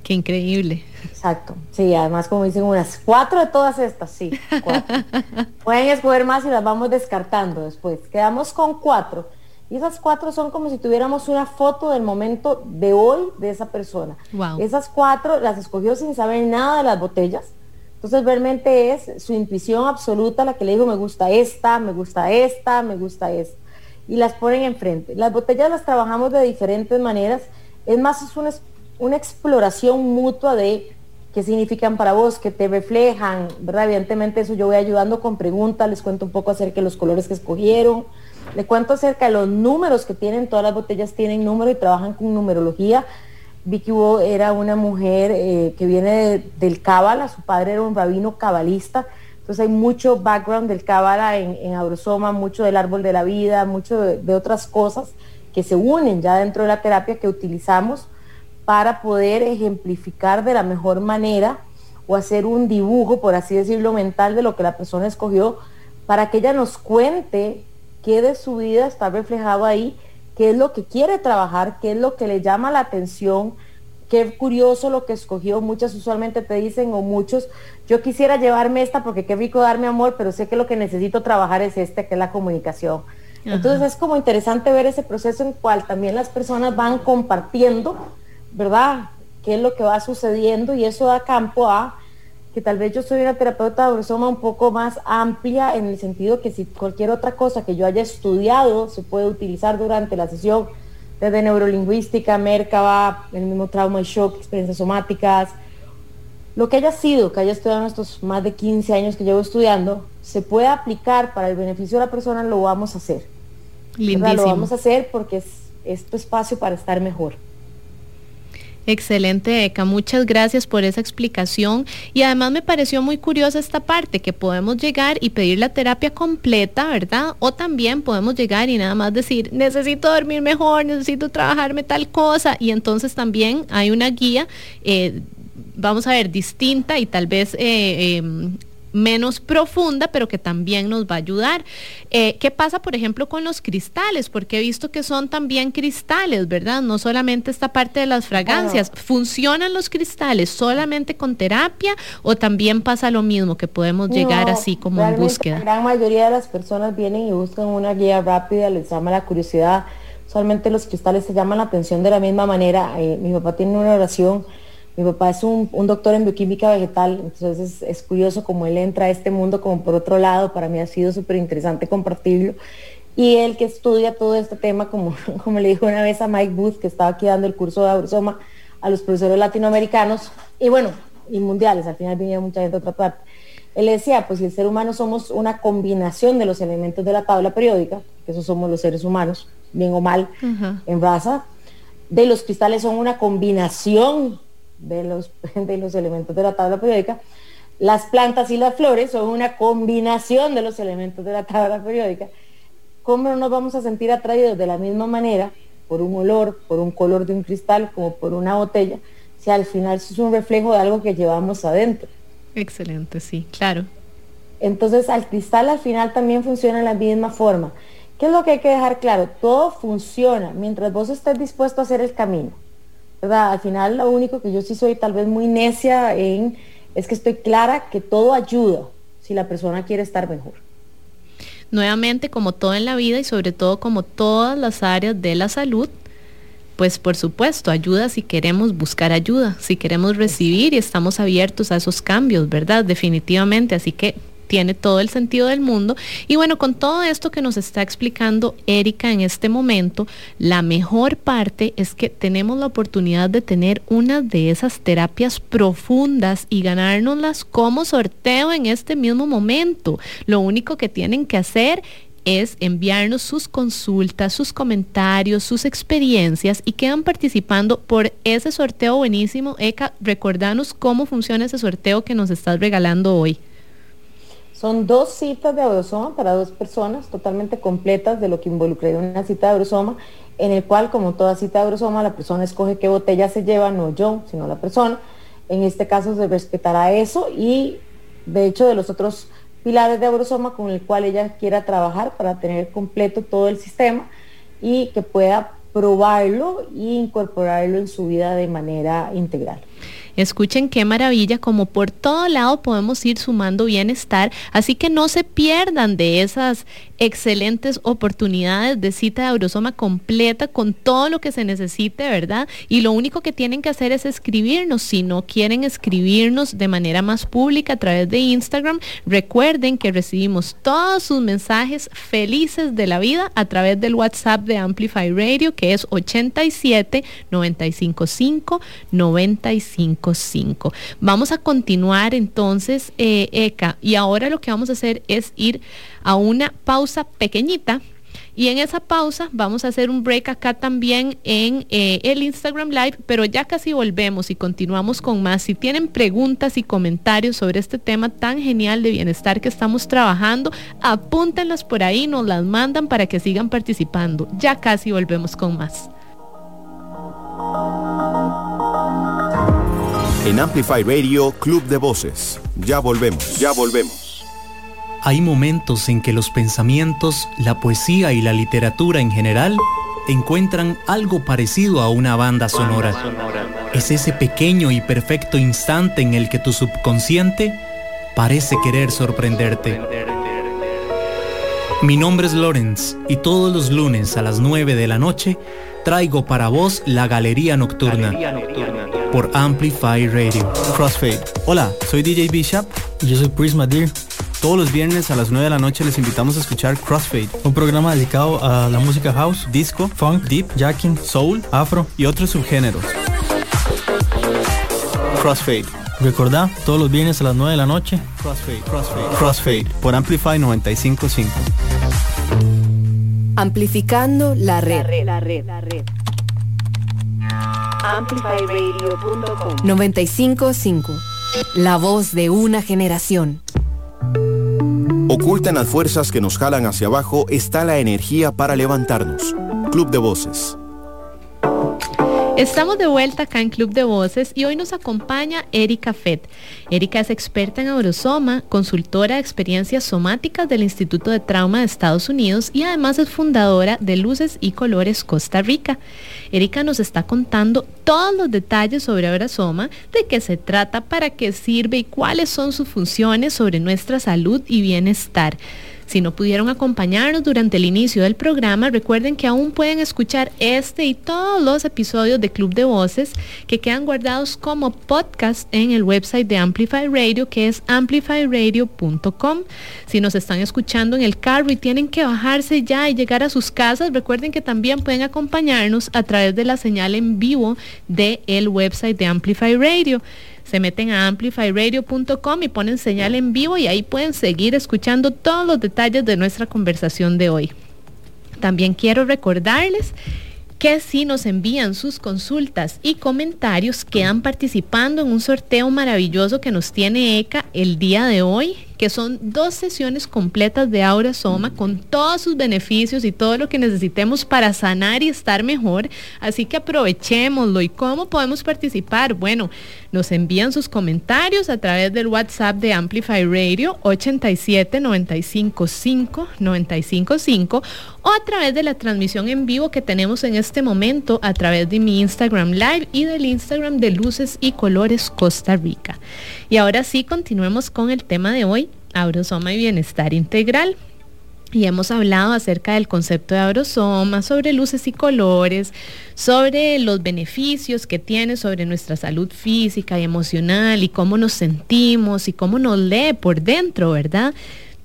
[SPEAKER 3] Qué increíble.
[SPEAKER 4] Exacto. Sí, además como dicen unas cuatro de todas estas, sí. (laughs) Pueden escoger más y las vamos descartando después. Quedamos con cuatro. Y esas cuatro son como si tuviéramos una foto del momento de hoy de esa persona. Esas cuatro las escogió sin saber nada de las botellas. Entonces realmente es su intuición absoluta la que le digo, me gusta esta, me gusta esta, me gusta esta. Y las ponen enfrente. Las botellas las trabajamos de diferentes maneras. Es más, es un una exploración mutua de qué significan para vos, qué te reflejan, ¿verdad? Evidentemente eso yo voy ayudando con preguntas, les cuento un poco acerca de los colores que escogieron, les cuento acerca de los números que tienen, todas las botellas tienen número y trabajan con numerología. Vicky era una mujer eh, que viene del Cábala, su padre era un rabino cabalista, entonces hay mucho background del Cábala en, en Abrosoma, mucho del árbol de la vida, mucho de otras cosas que se unen ya dentro de la terapia que utilizamos para poder ejemplificar de la mejor manera o hacer un dibujo, por así decirlo, mental de lo que la persona escogió, para que ella nos cuente qué de su vida está reflejado ahí, qué es lo que quiere trabajar, qué es lo que le llama la atención, qué curioso lo que escogió. Muchas usualmente te dicen, o muchos, yo quisiera llevarme esta porque qué rico darme amor, pero sé que lo que necesito trabajar es este, que es la comunicación. Entonces es como interesante ver ese proceso en cual también las personas van compartiendo ¿verdad? qué es lo que va sucediendo y eso da campo a que tal vez yo soy una terapeuta de aurosoma un poco más amplia en el sentido que si cualquier otra cosa que yo haya estudiado se puede utilizar durante la sesión, desde neurolingüística, Merkaba, el mismo trauma y shock, experiencias somáticas, lo que haya sido, que haya estudiado en estos más de 15 años que llevo estudiando, se puede aplicar para el beneficio de la persona, lo vamos a hacer. Lindísimo. Lo vamos a hacer porque es, es tu espacio para estar mejor.
[SPEAKER 3] Excelente, Eka. Muchas gracias por esa explicación. Y además me pareció muy curiosa esta parte, que podemos llegar y pedir la terapia completa, ¿verdad? O también podemos llegar y nada más decir, necesito dormir mejor, necesito trabajarme tal cosa. Y entonces también hay una guía. Eh, vamos a ver, distinta y tal vez eh, em, menos profunda, pero que también nos va a ayudar. Eh, ¿Qué pasa, por ejemplo, con los cristales? Porque he visto que son también cristales, ¿verdad? No solamente esta parte de las fragancias. ¿Funcionan los cristales solamente con terapia o también pasa lo mismo, que podemos llegar así como en búsqueda?
[SPEAKER 4] La gran mayoría de las personas vienen y buscan una guía rápida, les llama la curiosidad. Usualmente los cristales se llaman la atención de la misma manera. Eh, mi papá tiene una oración mi papá es un, doctor en bioquímica vegetal, entonces es, curioso como él entra a este mundo como por otro lado, para mí ha sido súper interesante compartirlo. Y él que estudia todo este tema, como, (laughs) como le dijo una vez a Mike Booth, que estaba aquí dando el curso de Abrosoma a los profesores latinoamericanos, y bueno, y mundiales, al final venía mucha gente de otra parte. Él decía, pues si el ser humano somos una combinación de los elementos de la tabla periódica, que esos somos los seres humanos, bien o mal, en raza, de los cristales son una combinación de los, (laughs) de los elementos de la tabla periódica. Las plantas y las flores son una combinación de los elementos de la tabla periódica. ¿Cómo no nos vamos a sentir atraídos de la misma manera por un olor, por un color de un cristal, como por una botella, si al final es un reflejo de algo que llevamos adentro?
[SPEAKER 3] Excelente, sí, claro.
[SPEAKER 4] Entonces al cristal al final también funciona de la misma forma. ¿Qué es lo que hay que dejar claro? Todo funciona mientras vos estés dispuesto a hacer el camino. Al final lo único que yo sí soy tal vez muy necia en es que estoy clara que todo ayuda si la persona quiere estar mejor.
[SPEAKER 3] Nuevamente, como todo en la vida y sobre todo como todas las áreas de la salud, pues por supuesto, ayuda si queremos buscar ayuda, si queremos recibir y estamos abiertos a esos cambios, ¿verdad? Definitivamente. Así que tiene todo el sentido del mundo. Y bueno, con todo esto que nos está explicando Erika en este momento, la mejor parte es que tenemos la oportunidad de tener una de esas terapias profundas y ganárnoslas como sorteo en este mismo momento. Lo único que tienen que hacer es enviarnos sus consultas, sus comentarios, sus experiencias y quedan participando por ese sorteo buenísimo. Eka, recordanos cómo funciona ese sorteo que nos estás regalando hoy.
[SPEAKER 4] Son dos citas de Eurosoma para dos personas totalmente completas de lo que involucraría una cita de Eurosoma, en el cual, como toda cita de Eurosoma, la persona escoge qué botella se lleva, no yo, sino la persona. En este caso se respetará eso y, de hecho, de los otros pilares de Eurosoma con el cual ella quiera trabajar para tener completo todo el sistema y que pueda probarlo e incorporarlo en su vida de manera integral.
[SPEAKER 3] Escuchen qué maravilla, como por todo lado podemos ir sumando bienestar, así que no se pierdan de esas excelentes oportunidades de cita de Eurosoma completa con todo lo que se necesite, ¿verdad? Y lo único que tienen que hacer es escribirnos. Si no quieren escribirnos de manera más pública a través de Instagram, recuerden que recibimos todos sus mensajes felices de la vida a través del WhatsApp de Amplify Radio, que es 87 955 955. Vamos a continuar entonces, eh, Eka, y ahora lo que vamos a hacer es ir a una pausa pequeñita. Y en esa pausa vamos a hacer un break acá también en eh, el Instagram Live, pero ya casi volvemos y continuamos con más. Si tienen preguntas y comentarios sobre este tema tan genial de bienestar que estamos trabajando, apúntenlas por ahí, nos las mandan para que sigan participando. Ya casi volvemos con más.
[SPEAKER 1] En Amplify Radio, Club de Voces. Ya volvemos, ya volvemos.
[SPEAKER 8] Hay momentos en que los pensamientos, la poesía y la literatura en general encuentran algo parecido a una banda sonora. Es ese pequeño y perfecto instante en el que tu subconsciente parece querer sorprenderte. Mi nombre es Lorenz y todos los lunes a las 9 de la noche traigo para vos la Galería Nocturna. Galería Nocturna por Amplify Radio.
[SPEAKER 9] Crossfade. Hola, soy DJ Bishop
[SPEAKER 10] y yo soy Prisma Deer.
[SPEAKER 9] Todos los viernes a las 9 de la noche les invitamos a escuchar Crossfade,
[SPEAKER 10] un programa dedicado a la música house,
[SPEAKER 9] disco,
[SPEAKER 10] funk,
[SPEAKER 9] deep,
[SPEAKER 10] jacking,
[SPEAKER 9] soul,
[SPEAKER 10] afro
[SPEAKER 9] y otros subgéneros. Crossfade.
[SPEAKER 10] Recordá, todos los viernes a las 9 de la noche.
[SPEAKER 9] Crossfade, Crossfade, Crossfade por Amplify 955.
[SPEAKER 6] Amplificando la red.
[SPEAKER 11] La red, la red. Amplifyradio.com
[SPEAKER 6] 955. La voz de una generación.
[SPEAKER 1] Oculta en las fuerzas que nos jalan hacia abajo está la energía para levantarnos. Club de Voces.
[SPEAKER 3] Estamos de vuelta acá en Club de Voces y hoy nos acompaña Erika Fett. Erika es experta en Aurosoma, consultora de experiencias somáticas del Instituto de Trauma de Estados Unidos y además es fundadora de Luces y Colores Costa Rica. Erika nos está contando todos los detalles sobre Aurosoma, de qué se trata, para qué sirve y cuáles son sus funciones sobre nuestra salud y bienestar. Si no pudieron acompañarnos durante el inicio del programa, recuerden que aún pueden escuchar este y todos los episodios de Club de Voces que quedan guardados como podcast en el website de Amplify Radio, que es amplifyradio.com. Si nos están escuchando en el carro y tienen que bajarse ya y llegar a sus casas, recuerden que también pueden acompañarnos a través de la señal en vivo del el website de Amplify Radio se meten a amplifyradio.com y ponen señal en vivo y ahí pueden seguir escuchando todos los detalles de nuestra conversación de hoy. También quiero recordarles que si nos envían sus consultas y comentarios quedan participando en un sorteo maravilloso que nos tiene ECA el día de hoy que son dos sesiones completas de Aura Soma con todos sus beneficios y todo lo que necesitemos para sanar y estar mejor. Así que aprovechémoslo. ¿Y cómo podemos participar? Bueno, nos envían sus comentarios a través del WhatsApp de Amplify Radio 87 955 955 o a través de la transmisión en vivo que tenemos en este momento a través de mi Instagram Live y del Instagram de Luces y Colores Costa Rica. Y ahora sí, continuemos con el tema de hoy, Aurosoma y Bienestar Integral. Y hemos hablado acerca del concepto de aurosoma, sobre luces y colores, sobre los beneficios que tiene sobre nuestra salud física y emocional y cómo nos sentimos y cómo nos lee por dentro, ¿verdad?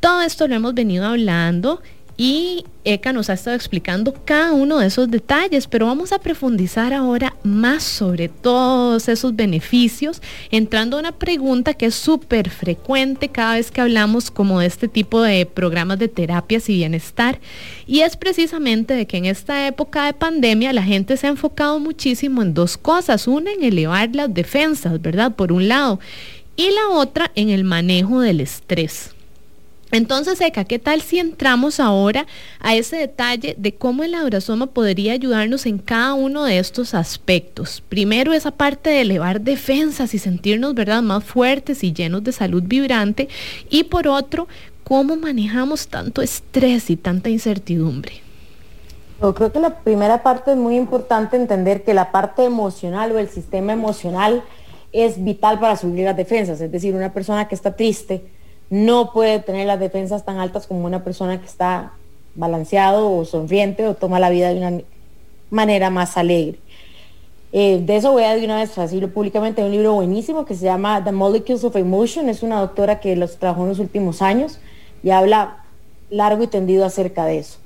[SPEAKER 3] Todo esto lo hemos venido hablando y Eka nos ha estado explicando cada uno de esos detalles, pero vamos a profundizar ahora más sobre todos esos beneficios, entrando a una pregunta que es súper frecuente cada vez que hablamos como de este tipo de programas de terapias y bienestar, y es precisamente de que en esta época de pandemia la gente se ha enfocado muchísimo en dos cosas, una en elevar las defensas, ¿verdad? Por un lado, y la otra en el manejo del estrés. Entonces, Eka, ¿qué tal si entramos ahora a ese detalle de cómo el aurasoma podría ayudarnos en cada uno de estos aspectos? Primero, esa parte de elevar defensas y sentirnos, ¿verdad?, más fuertes y llenos de salud vibrante. Y por otro, cómo manejamos tanto estrés y tanta incertidumbre.
[SPEAKER 4] Yo creo que la primera parte es muy importante entender que la parte emocional o el sistema emocional es vital para subir las defensas. Es decir, una persona que está triste, no puede tener las defensas tan altas como una persona que está balanceado o sonriente o toma la vida de una manera más alegre. Eh, de eso voy a de una vez decirlo públicamente. Un libro buenísimo que se llama The Molecules of Emotion. Es una doctora que los trabajó en los últimos años y habla largo y tendido acerca de eso.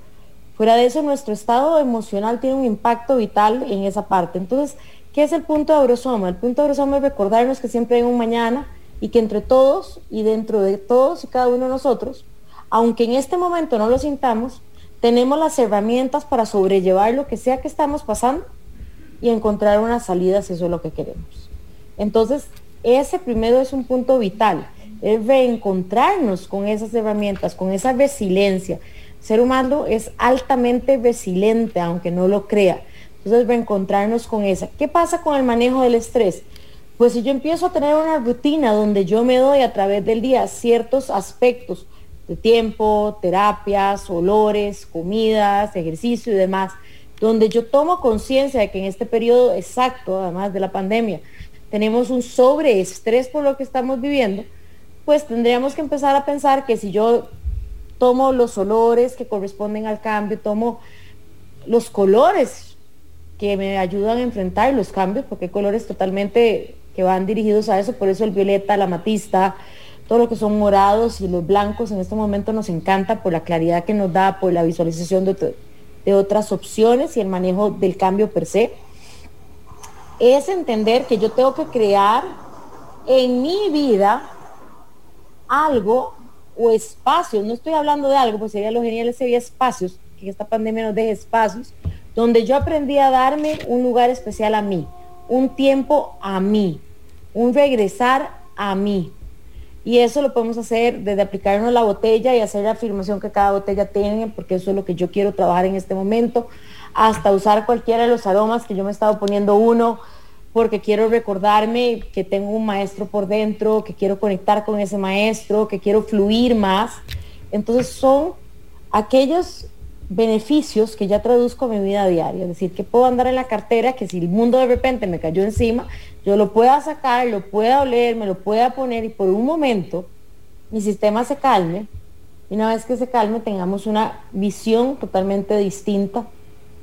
[SPEAKER 4] Fuera de eso, nuestro estado emocional tiene un impacto vital en esa parte. Entonces, ¿qué es el punto de Aurosoma? El punto de Aurosoma es recordarnos que siempre hay un mañana y que entre todos y dentro de todos y cada uno de nosotros, aunque en este momento no lo sintamos, tenemos las herramientas para sobrellevar lo que sea que estamos pasando y encontrar una salida si eso es lo que queremos. Entonces, ese primero es un punto vital, es reencontrarnos con esas herramientas, con esa resiliencia. El ser humano es altamente resiliente, aunque no lo crea. Entonces, reencontrarnos con esa. ¿Qué pasa con el manejo del estrés? Pues si yo empiezo a tener una rutina donde yo me doy a través del día ciertos aspectos de tiempo, terapias, olores, comidas, ejercicio y demás, donde yo tomo conciencia de que en este periodo exacto, además de la pandemia, tenemos un sobreestrés por lo que estamos viviendo, pues tendríamos que empezar a pensar que si yo tomo los olores que corresponden al cambio, tomo los colores que me ayudan a enfrentar los cambios, porque hay colores totalmente que van dirigidos a eso, por eso el violeta, la matista, todo lo que son morados y los blancos en este momento nos encanta por la claridad que nos da, por la visualización de, de otras opciones y el manejo del cambio per se. Es entender que yo tengo que crear en mi vida algo o espacios, no estoy hablando de algo, pues sería lo genial sería espacios, que esta pandemia nos deje espacios, donde yo aprendí a darme un lugar especial a mí, un tiempo a mí, un regresar a mí. Y eso lo podemos hacer desde aplicarnos la botella y hacer la afirmación que cada botella tiene, porque eso es lo que yo quiero trabajar en este momento, hasta usar cualquiera de los aromas que yo me he estado poniendo uno, porque quiero recordarme que tengo un maestro por dentro, que quiero conectar con ese maestro, que quiero fluir más. Entonces son aquellos beneficios que ya traduzco a mi vida diaria, es decir, que puedo andar en la cartera, que si el mundo de repente me cayó encima, yo lo pueda sacar, lo pueda oler, me lo pueda poner y por un momento mi sistema se calme. Y una vez que se calme tengamos una visión totalmente distinta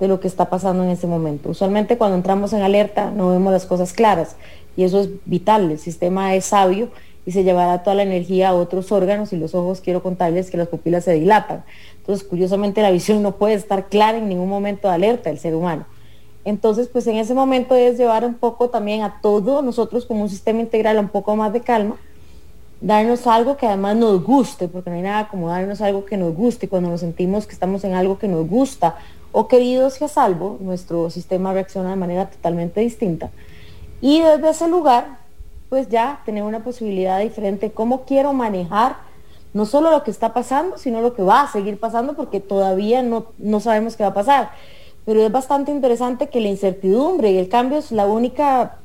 [SPEAKER 4] de lo que está pasando en ese momento. Usualmente cuando entramos en alerta no vemos las cosas claras. Y eso es vital, el sistema es sabio y se llevará toda la energía a otros órganos y los ojos quiero contarles que las pupilas se dilatan. Entonces, curiosamente la visión no puede estar clara en ningún momento de alerta del ser humano. Entonces, pues en ese momento es llevar un poco también a todos nosotros como un sistema integral un poco más de calma, darnos algo que además nos guste, porque no hay nada como darnos algo que nos guste. Cuando nos sentimos que estamos en algo que nos gusta o queridos y a salvo, nuestro sistema reacciona de manera totalmente distinta. Y desde ese lugar, pues ya tener una posibilidad diferente, cómo quiero manejar no solo lo que está pasando, sino lo que va a seguir pasando, porque todavía no, no sabemos qué va a pasar. Pero es bastante interesante que la incertidumbre y el cambio es la única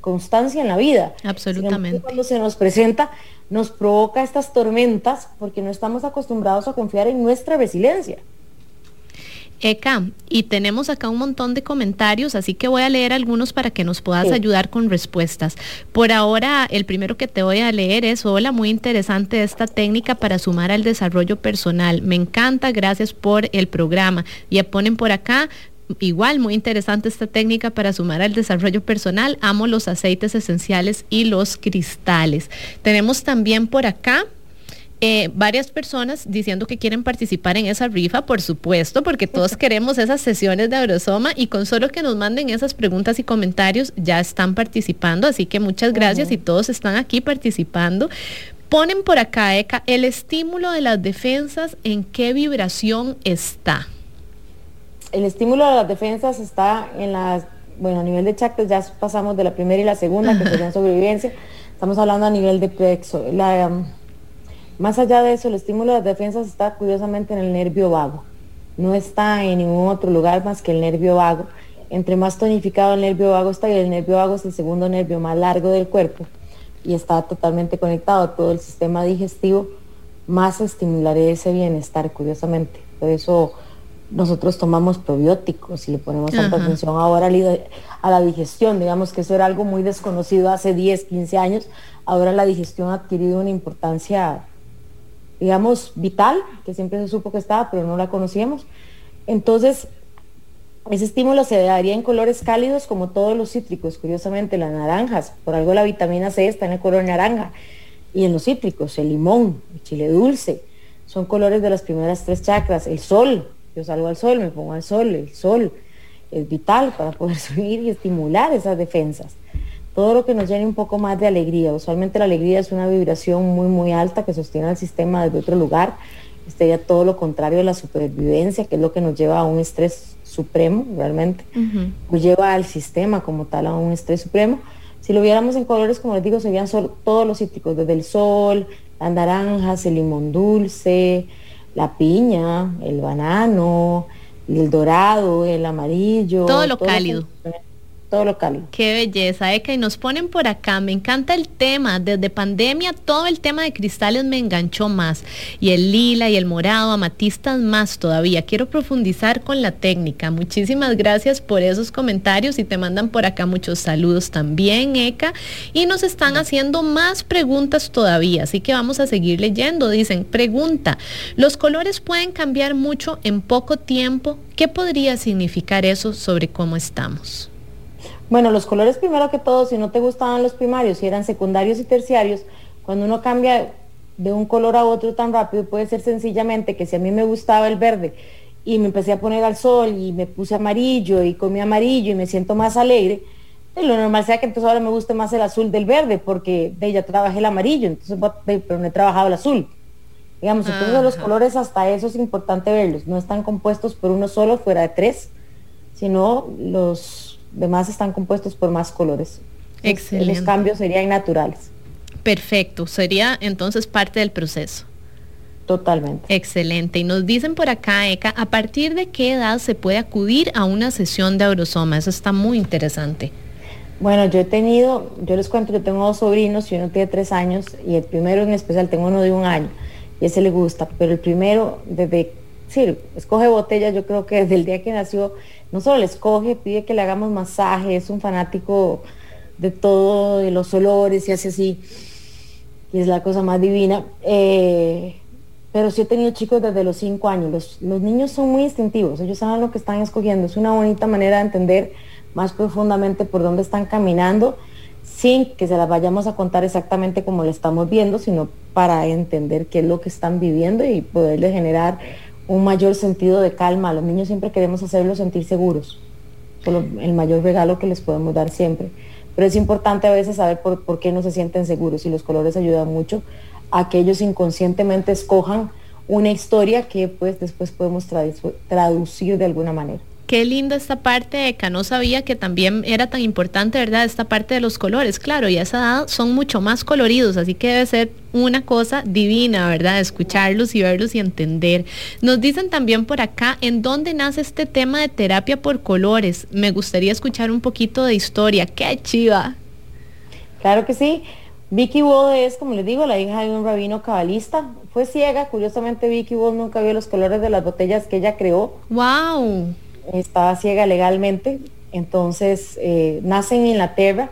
[SPEAKER 4] constancia en la vida.
[SPEAKER 3] Absolutamente.
[SPEAKER 4] Cuando se nos presenta, nos provoca estas tormentas porque no estamos acostumbrados a confiar en nuestra resiliencia.
[SPEAKER 3] Eka, y tenemos acá un montón de comentarios, así que voy a leer algunos para que nos puedas ayudar con respuestas. Por ahora, el primero que te voy a leer es, hola, muy interesante esta técnica para sumar al desarrollo personal. Me encanta, gracias por el programa. Ya ponen por acá, igual muy interesante esta técnica para sumar al desarrollo personal. Amo los aceites esenciales y los cristales. Tenemos también por acá eh, varias personas diciendo que quieren participar en esa rifa, por supuesto, porque todos queremos esas sesiones de Aurosoma y con solo que nos manden esas preguntas y comentarios ya están participando, así que muchas gracias y todos están aquí participando. Ponen por acá, Eka, el estímulo de las defensas, ¿en qué vibración está?
[SPEAKER 4] El estímulo de las defensas está en las, bueno, a nivel de chakras ya pasamos de la primera y la segunda, que serían sobrevivencia. Estamos hablando a nivel de plexo. La, um, más allá de eso, el estímulo de las defensas está curiosamente en el nervio vago. No está en ningún otro lugar más que el nervio vago. Entre más tonificado el nervio vago está, y el nervio vago es el segundo nervio más largo del cuerpo y está totalmente conectado a todo el sistema digestivo, más estimularé ese bienestar, curiosamente. Por eso nosotros tomamos probióticos y le ponemos tanta atención ahora a la digestión. Digamos que eso era algo muy desconocido hace 10, 15 años. Ahora la digestión ha adquirido una importancia digamos, vital, que siempre se supo que estaba, pero no la conocíamos. Entonces, ese estímulo se daría en colores cálidos como todos los cítricos, curiosamente las naranjas, por algo la vitamina C está en el color naranja, y en los cítricos, el limón, el chile dulce, son colores de las primeras tres chakras, el sol, yo salgo al sol, me pongo al sol, el sol es vital para poder (laughs) subir y estimular esas defensas todo lo que nos llene un poco más de alegría. Usualmente la alegría es una vibración muy, muy alta que sostiene al sistema desde otro lugar. Este ya todo lo contrario de la supervivencia, que es lo que nos lleva a un estrés supremo, realmente. Nos lleva al sistema como tal a un estrés supremo. Si lo viéramos en colores, como les digo, serían todos los cítricos, desde el sol, las naranjas, el limón dulce, la piña, el banano, el dorado, el amarillo.
[SPEAKER 3] Todo lo cálido
[SPEAKER 4] todo lo cálido.
[SPEAKER 3] Qué belleza, Eka. Y nos ponen por acá, me encanta el tema. Desde pandemia, todo el tema de cristales me enganchó más. Y el lila y el morado, amatistas más todavía. Quiero profundizar con la técnica. Muchísimas gracias por esos comentarios y te mandan por acá muchos saludos también, Eka. Y nos están haciendo más preguntas todavía, así que vamos a seguir leyendo. Dicen, pregunta, ¿los colores pueden cambiar mucho en poco tiempo? ¿Qué podría significar eso sobre cómo estamos?
[SPEAKER 4] Bueno, los colores primero que todo, si no te gustaban los primarios, si eran secundarios y terciarios, cuando uno cambia de un color a otro tan rápido, puede ser sencillamente que si a mí me gustaba el verde y me empecé a poner al sol y me puse amarillo y comí amarillo y me siento más alegre, lo normal sea que entonces ahora me guste más el azul del verde porque de ella trabajé el amarillo, entonces pero no he trabajado el azul. Digamos, entonces los colores hasta eso es importante verlos, no están compuestos por uno solo fuera de tres, sino los demás están compuestos por más colores. Excelente. Los cambios serían naturales.
[SPEAKER 3] Perfecto, sería entonces parte del proceso.
[SPEAKER 4] Totalmente.
[SPEAKER 3] Excelente. Y nos dicen por acá, Eka, ¿a partir de qué edad se puede acudir a una sesión de Aurosoma? Eso está muy interesante.
[SPEAKER 4] Bueno, yo he tenido, yo les cuento, yo tengo dos sobrinos y uno tiene tres años y el primero en especial tengo uno de un año y ese le gusta, pero el primero desde, sí, escoge botella, yo creo que (laughs) desde el día que nació no solo le escoge, pide que le hagamos masaje, es un fanático de todo, de los olores y hace así, y es la cosa más divina. Eh, pero sí he tenido chicos desde los cinco años. Los, niños son muy instintivos, ellos saben lo que están escogiendo. Es una bonita manera de entender más profundamente por dónde están caminando, sin que se las vayamos a contar exactamente como le estamos viendo, sino para entender qué es lo que están viviendo y poderle generar un mayor sentido de calma. A los niños siempre queremos hacerlos sentir seguros, el mayor regalo que les podemos dar siempre. Pero es importante a veces saber por, qué no se sienten seguros y los colores ayudan mucho a que ellos inconscientemente escojan una historia que pues después podemos traducir de alguna manera.
[SPEAKER 3] Qué linda esta parte, Eka. No sabía que también era tan importante, ¿verdad? Esta parte de los colores. Claro, y a esa edad son mucho más coloridos, así que debe ser una cosa divina, ¿verdad? Escucharlos y verlos y entender. Nos dicen también por acá, ¿en dónde nace este tema de terapia por colores? Me gustaría escuchar un poquito de historia. ¡Qué chiva!
[SPEAKER 4] Claro que sí. Vicky Wood es, como les digo, la hija de un rabino cabalista. Fue ciega, curiosamente Vicky Wood nunca vio los colores de las botellas que ella creó.
[SPEAKER 3] ¡Wow!
[SPEAKER 4] Estaba ciega legalmente, entonces eh, nace en Inglaterra.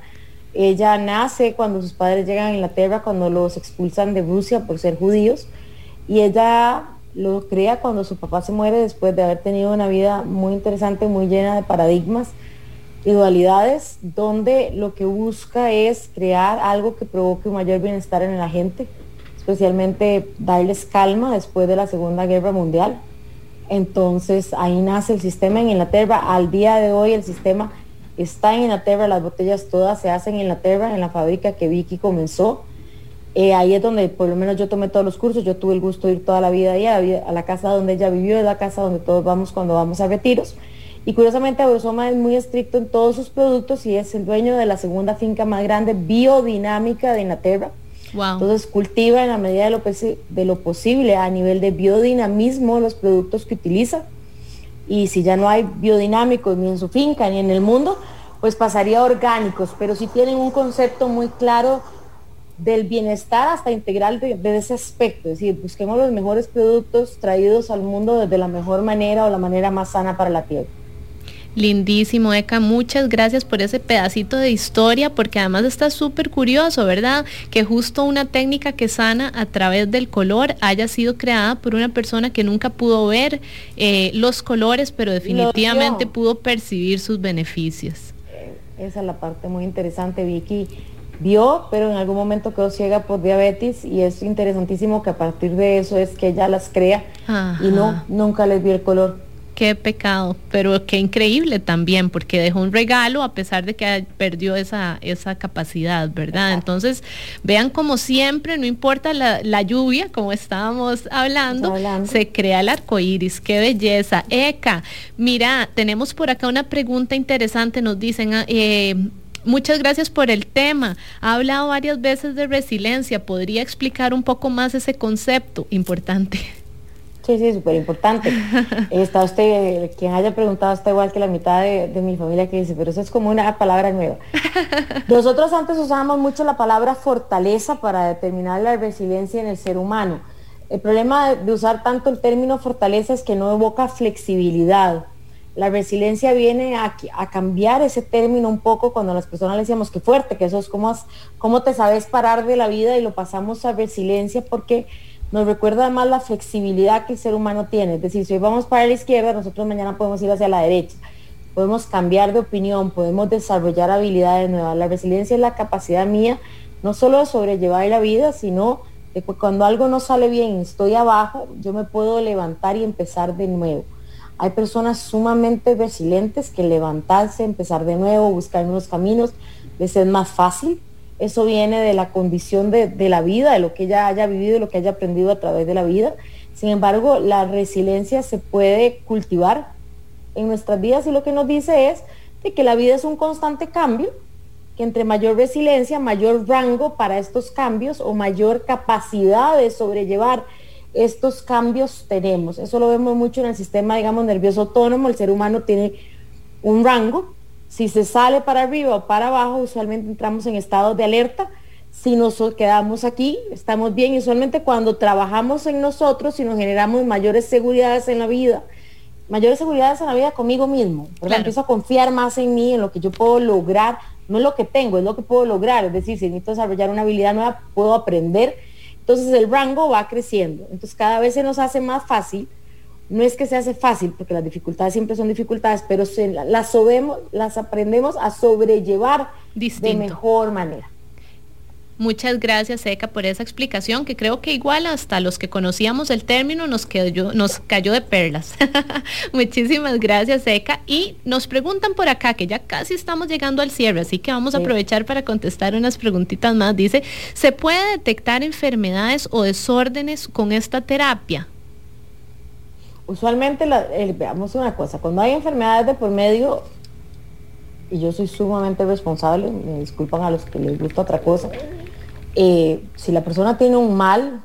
[SPEAKER 4] Ella nace cuando sus padres llegan a Inglaterra, cuando los expulsan de Rusia por ser judíos, y ella lo crea cuando su papá se muere después de haber tenido una vida muy interesante, muy llena de paradigmas y dualidades, donde lo que busca es crear algo que provoque un mayor bienestar en la gente, especialmente darles calma después de la Segunda Guerra Mundial. Entonces ahí nace el sistema en Inglaterra. Al día de hoy el sistema está en Inglaterra, las botellas todas se hacen en Inglaterra, en la fábrica que Vicky comenzó. Eh, ahí es donde por lo menos yo tomé todos los cursos, yo tuve el gusto de ir toda la vida ahí, a, la casa donde ella vivió, es la casa donde todos vamos cuando vamos a retiros. Y curiosamente Abrosoma es muy estricto en todos sus productos y es el dueño de la segunda finca más grande biodinámica de Inglaterra entonces cultiva en la medida de lo, de lo posible a nivel de biodinamismo los productos que utiliza. Y si ya no hay biodinámicos ni en su finca ni en el mundo, pues pasaría a orgánicos, pero si tienen un concepto muy claro del bienestar hasta integral de, de, ese aspecto, es decir, busquemos los mejores productos traídos al mundo desde la mejor manera o la manera más sana para la tierra.
[SPEAKER 3] Lindísimo, Eka. Muchas gracias por ese pedacito de historia, porque además está súper curioso, ¿verdad? Que justo una técnica que sana a través del color haya sido creada por una persona que nunca pudo ver eh, los colores, pero definitivamente pudo percibir sus beneficios.
[SPEAKER 4] Esa es la parte muy interesante, Vicky. Vio, pero en algún momento quedó ciega por diabetes y es interesantísimo que a partir de eso es que ella las crea y no, nunca les vio el color
[SPEAKER 3] qué pecado, pero qué increíble también, porque dejó un regalo a pesar de que perdió esa, esa capacidad, ¿verdad? Entonces, vean como siempre, no importa la, lluvia, como estábamos hablando, se crea el arco iris, qué belleza. Eka, mira, tenemos por acá una pregunta interesante, nos dicen, ah, eh, Muchas gracias por el tema. Ha hablado varias veces de resiliencia. ¿Podría explicar un poco más ese concepto importante?
[SPEAKER 4] Sí, sí, súper importante. (laughs) Está usted, quien haya preguntado está igual que la mitad de, de, mi familia que dice, pero eso es como una palabra nueva. (laughs) Nosotros antes usábamos mucho la palabra fortaleza para determinar la resiliencia en el ser humano. El problema de usar tanto el término fortaleza es que no evoca flexibilidad. La resiliencia viene a, a cambiar ese término un poco cuando las personas le decíamos que fuerte, que eso es como, como te sabes parar de la vida y lo pasamos a resiliencia porque nos recuerda además la flexibilidad que el ser humano tiene. Es decir, si hoy vamos para la izquierda, nosotros mañana podemos ir hacia la derecha. Podemos cambiar de opinión, podemos desarrollar habilidades nuevas. La resiliencia es la capacidad mía, no solo de sobrellevar la vida, sino de que cuando algo no sale bien, estoy abajo, yo me puedo levantar y empezar de nuevo. Hay personas sumamente resilientes que levantarse, empezar de nuevo, buscar nuevos caminos, les es más fácil eso viene de la condición de, la vida, de lo que ella haya vivido, de lo que haya aprendido a través de la vida. Sin embargo, la resiliencia se puede cultivar en nuestras vidas y lo que nos dice es de que la vida es un constante cambio, que entre mayor resiliencia, mayor rango para estos cambios o mayor capacidad de sobrellevar estos cambios tenemos. Eso lo vemos mucho en el sistema, digamos, nervioso autónomo. El ser humano tiene un rango si se sale para arriba o para abajo, usualmente entramos en estado de alerta. Si nos quedamos aquí, estamos bien. Y usualmente cuando trabajamos en nosotros y nos generamos mayores seguridades en la vida, mayores seguridades en la vida conmigo mismo, porque empiezo a confiar más en mí, en lo que yo puedo lograr, no es lo que tengo, es lo que puedo lograr. Es decir, si necesito desarrollar una habilidad nueva, puedo aprender. Entonces el rango va creciendo. Entonces cada vez se nos hace más fácil no es que se hace fácil, porque las dificultades siempre son dificultades, pero se, las, sobemos, las aprendemos a sobrellevar de mejor manera.
[SPEAKER 3] Muchas gracias, Eka, por esa explicación, que creo que igual hasta los que conocíamos el término nos, quedó, nos cayó de perlas. (laughs) Muchísimas gracias, Eka. Y nos preguntan por acá, que ya casi estamos llegando al cierre, así que vamos a aprovechar para contestar unas preguntitas más. Dice, ¿se puede detectar enfermedades o desórdenes con esta terapia?
[SPEAKER 4] Usualmente, veamos una cosa, cuando hay enfermedades de por medio, y yo soy sumamente responsable, me disculpan a los que les gusta otra cosa, eh, si la persona tiene un mal,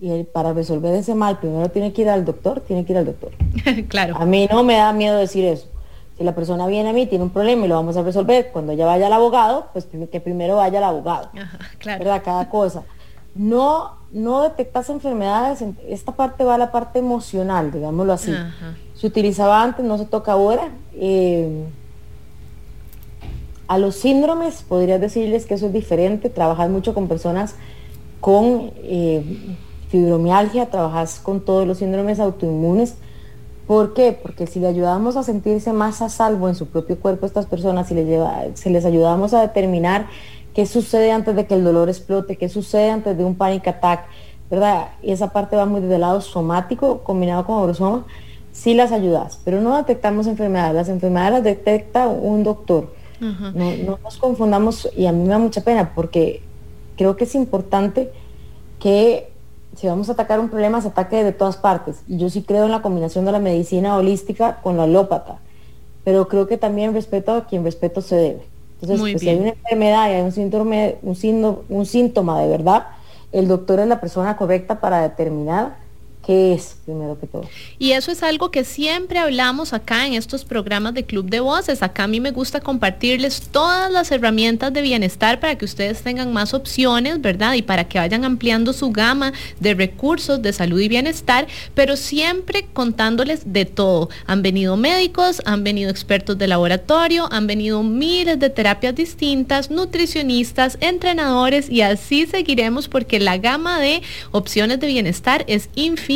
[SPEAKER 4] y para resolver ese mal primero tiene que ir al doctor, tiene que ir al doctor. (laughs)
[SPEAKER 3] claro.
[SPEAKER 4] A mí no me da miedo decir eso. Si la persona viene a mí, tiene un problema y lo vamos a resolver, cuando ella vaya al abogado, pues que primero vaya al abogado. claro. ¿Verdad? Cada cosa no, no detectas enfermedades, esta parte va a la parte emocional, digámoslo así. Se utilizaba antes, no se toca ahora. Eh, a los síndromes, podrías decirles que eso es diferente, trabajas mucho con personas con eh, fibromialgia, trabajas con todos los síndromes autoinmunes. ¿Por qué? Porque si le ayudamos a sentirse más a salvo en su propio cuerpo a estas personas, si les, lleva, si les ayudamos a determinar qué sucede antes de que el dolor explote, qué sucede antes de un panic attack, ¿verdad? Y esa parte va muy desde el lado somático combinado con aurosoma, sí las ayudas, pero no detectamos enfermedades, las enfermedades las detecta un doctor. no, no, nos confundamos y a mí me da mucha pena porque creo que es importante que si vamos a atacar un problema se ataque de todas partes. Y yo sí creo en la combinación de la medicina holística con la alópata, pero creo que también respeto a quien respeto se debe. Entonces, pues, si hay una enfermedad y hay un síntoma, un, un síntoma de verdad, el doctor es la persona correcta para determinar qué es, primero que todo.
[SPEAKER 3] Y eso es algo que siempre hablamos acá en estos programas de Club de Voces. Acá a mí me gusta compartirles todas las herramientas de bienestar para que ustedes tengan más opciones, ¿verdad? Y para que vayan ampliando su gama de recursos de salud y bienestar, pero siempre contándoles de todo. Han venido médicos, han venido expertos de laboratorio, han venido miles de terapias distintas, nutricionistas, entrenadores y así seguiremos porque la gama de opciones de bienestar es infinita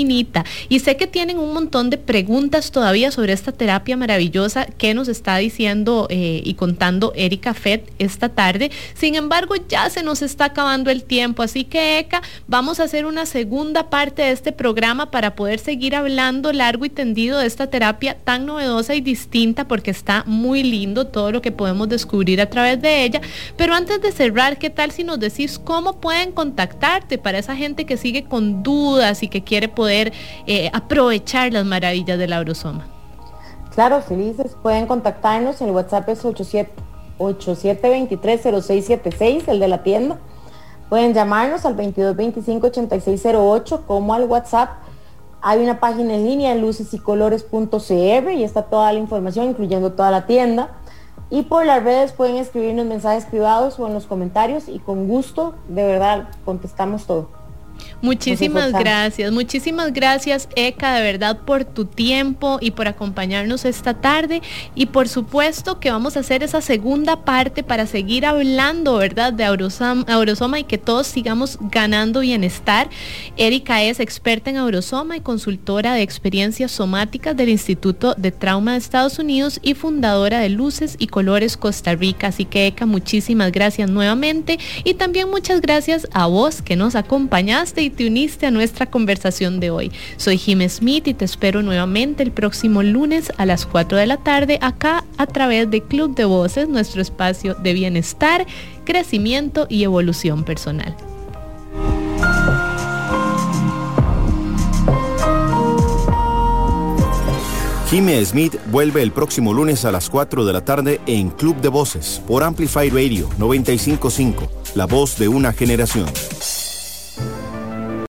[SPEAKER 3] y sé que tienen un montón de preguntas todavía sobre esta terapia maravillosa que nos está diciendo eh, y contando Erika Fett esta tarde. Sin embargo, ya se nos está acabando el tiempo, así que Eka, vamos a hacer una segunda parte de este programa para poder seguir hablando largo y tendido de esta terapia tan novedosa y distinta porque está muy lindo todo lo que podemos descubrir a través de ella. Pero antes de cerrar, ¿qué tal si nos decís cómo pueden contactarte para esa gente que sigue con dudas y que quiere poder eh, aprovechar las maravillas de la Eurosoma.
[SPEAKER 4] Claro, felices. Pueden contactarnos. El WhatsApp es 8723-0676, el de la tienda. Pueden llamarnos al 2225-8608 como al WhatsApp Hay una página en línea en lucesycolores.cr y está toda la información, incluyendo toda la tienda. Y por las redes pueden escribirnos mensajes privados o en los comentarios y con gusto, de verdad, contestamos todo.
[SPEAKER 3] Muchísimas gracias, muchísimas gracias Eka, de verdad por tu tiempo y por acompañarnos esta tarde y por supuesto que vamos a hacer esa segunda parte para seguir hablando, ¿verdad? De Aurosoma, y que todos sigamos ganando bienestar. Erika es experta en Aurosoma y consultora de experiencias somáticas del Instituto de Trauma de Estados Unidos y fundadora de Luces y Colores Costa Rica. Así que Eka, muchísimas gracias nuevamente y también muchas gracias a vos que nos y te uniste a nuestra conversación de hoy. Soy Jim Smith y te espero nuevamente el próximo lunes a las 4 de la tarde acá a través de Club de Voces, nuestro espacio de bienestar, crecimiento y evolución personal.
[SPEAKER 1] Jimmy Smith vuelve el próximo lunes a las 4 de la tarde en Club de Voces por Amplify Radio 955, la voz de una generación.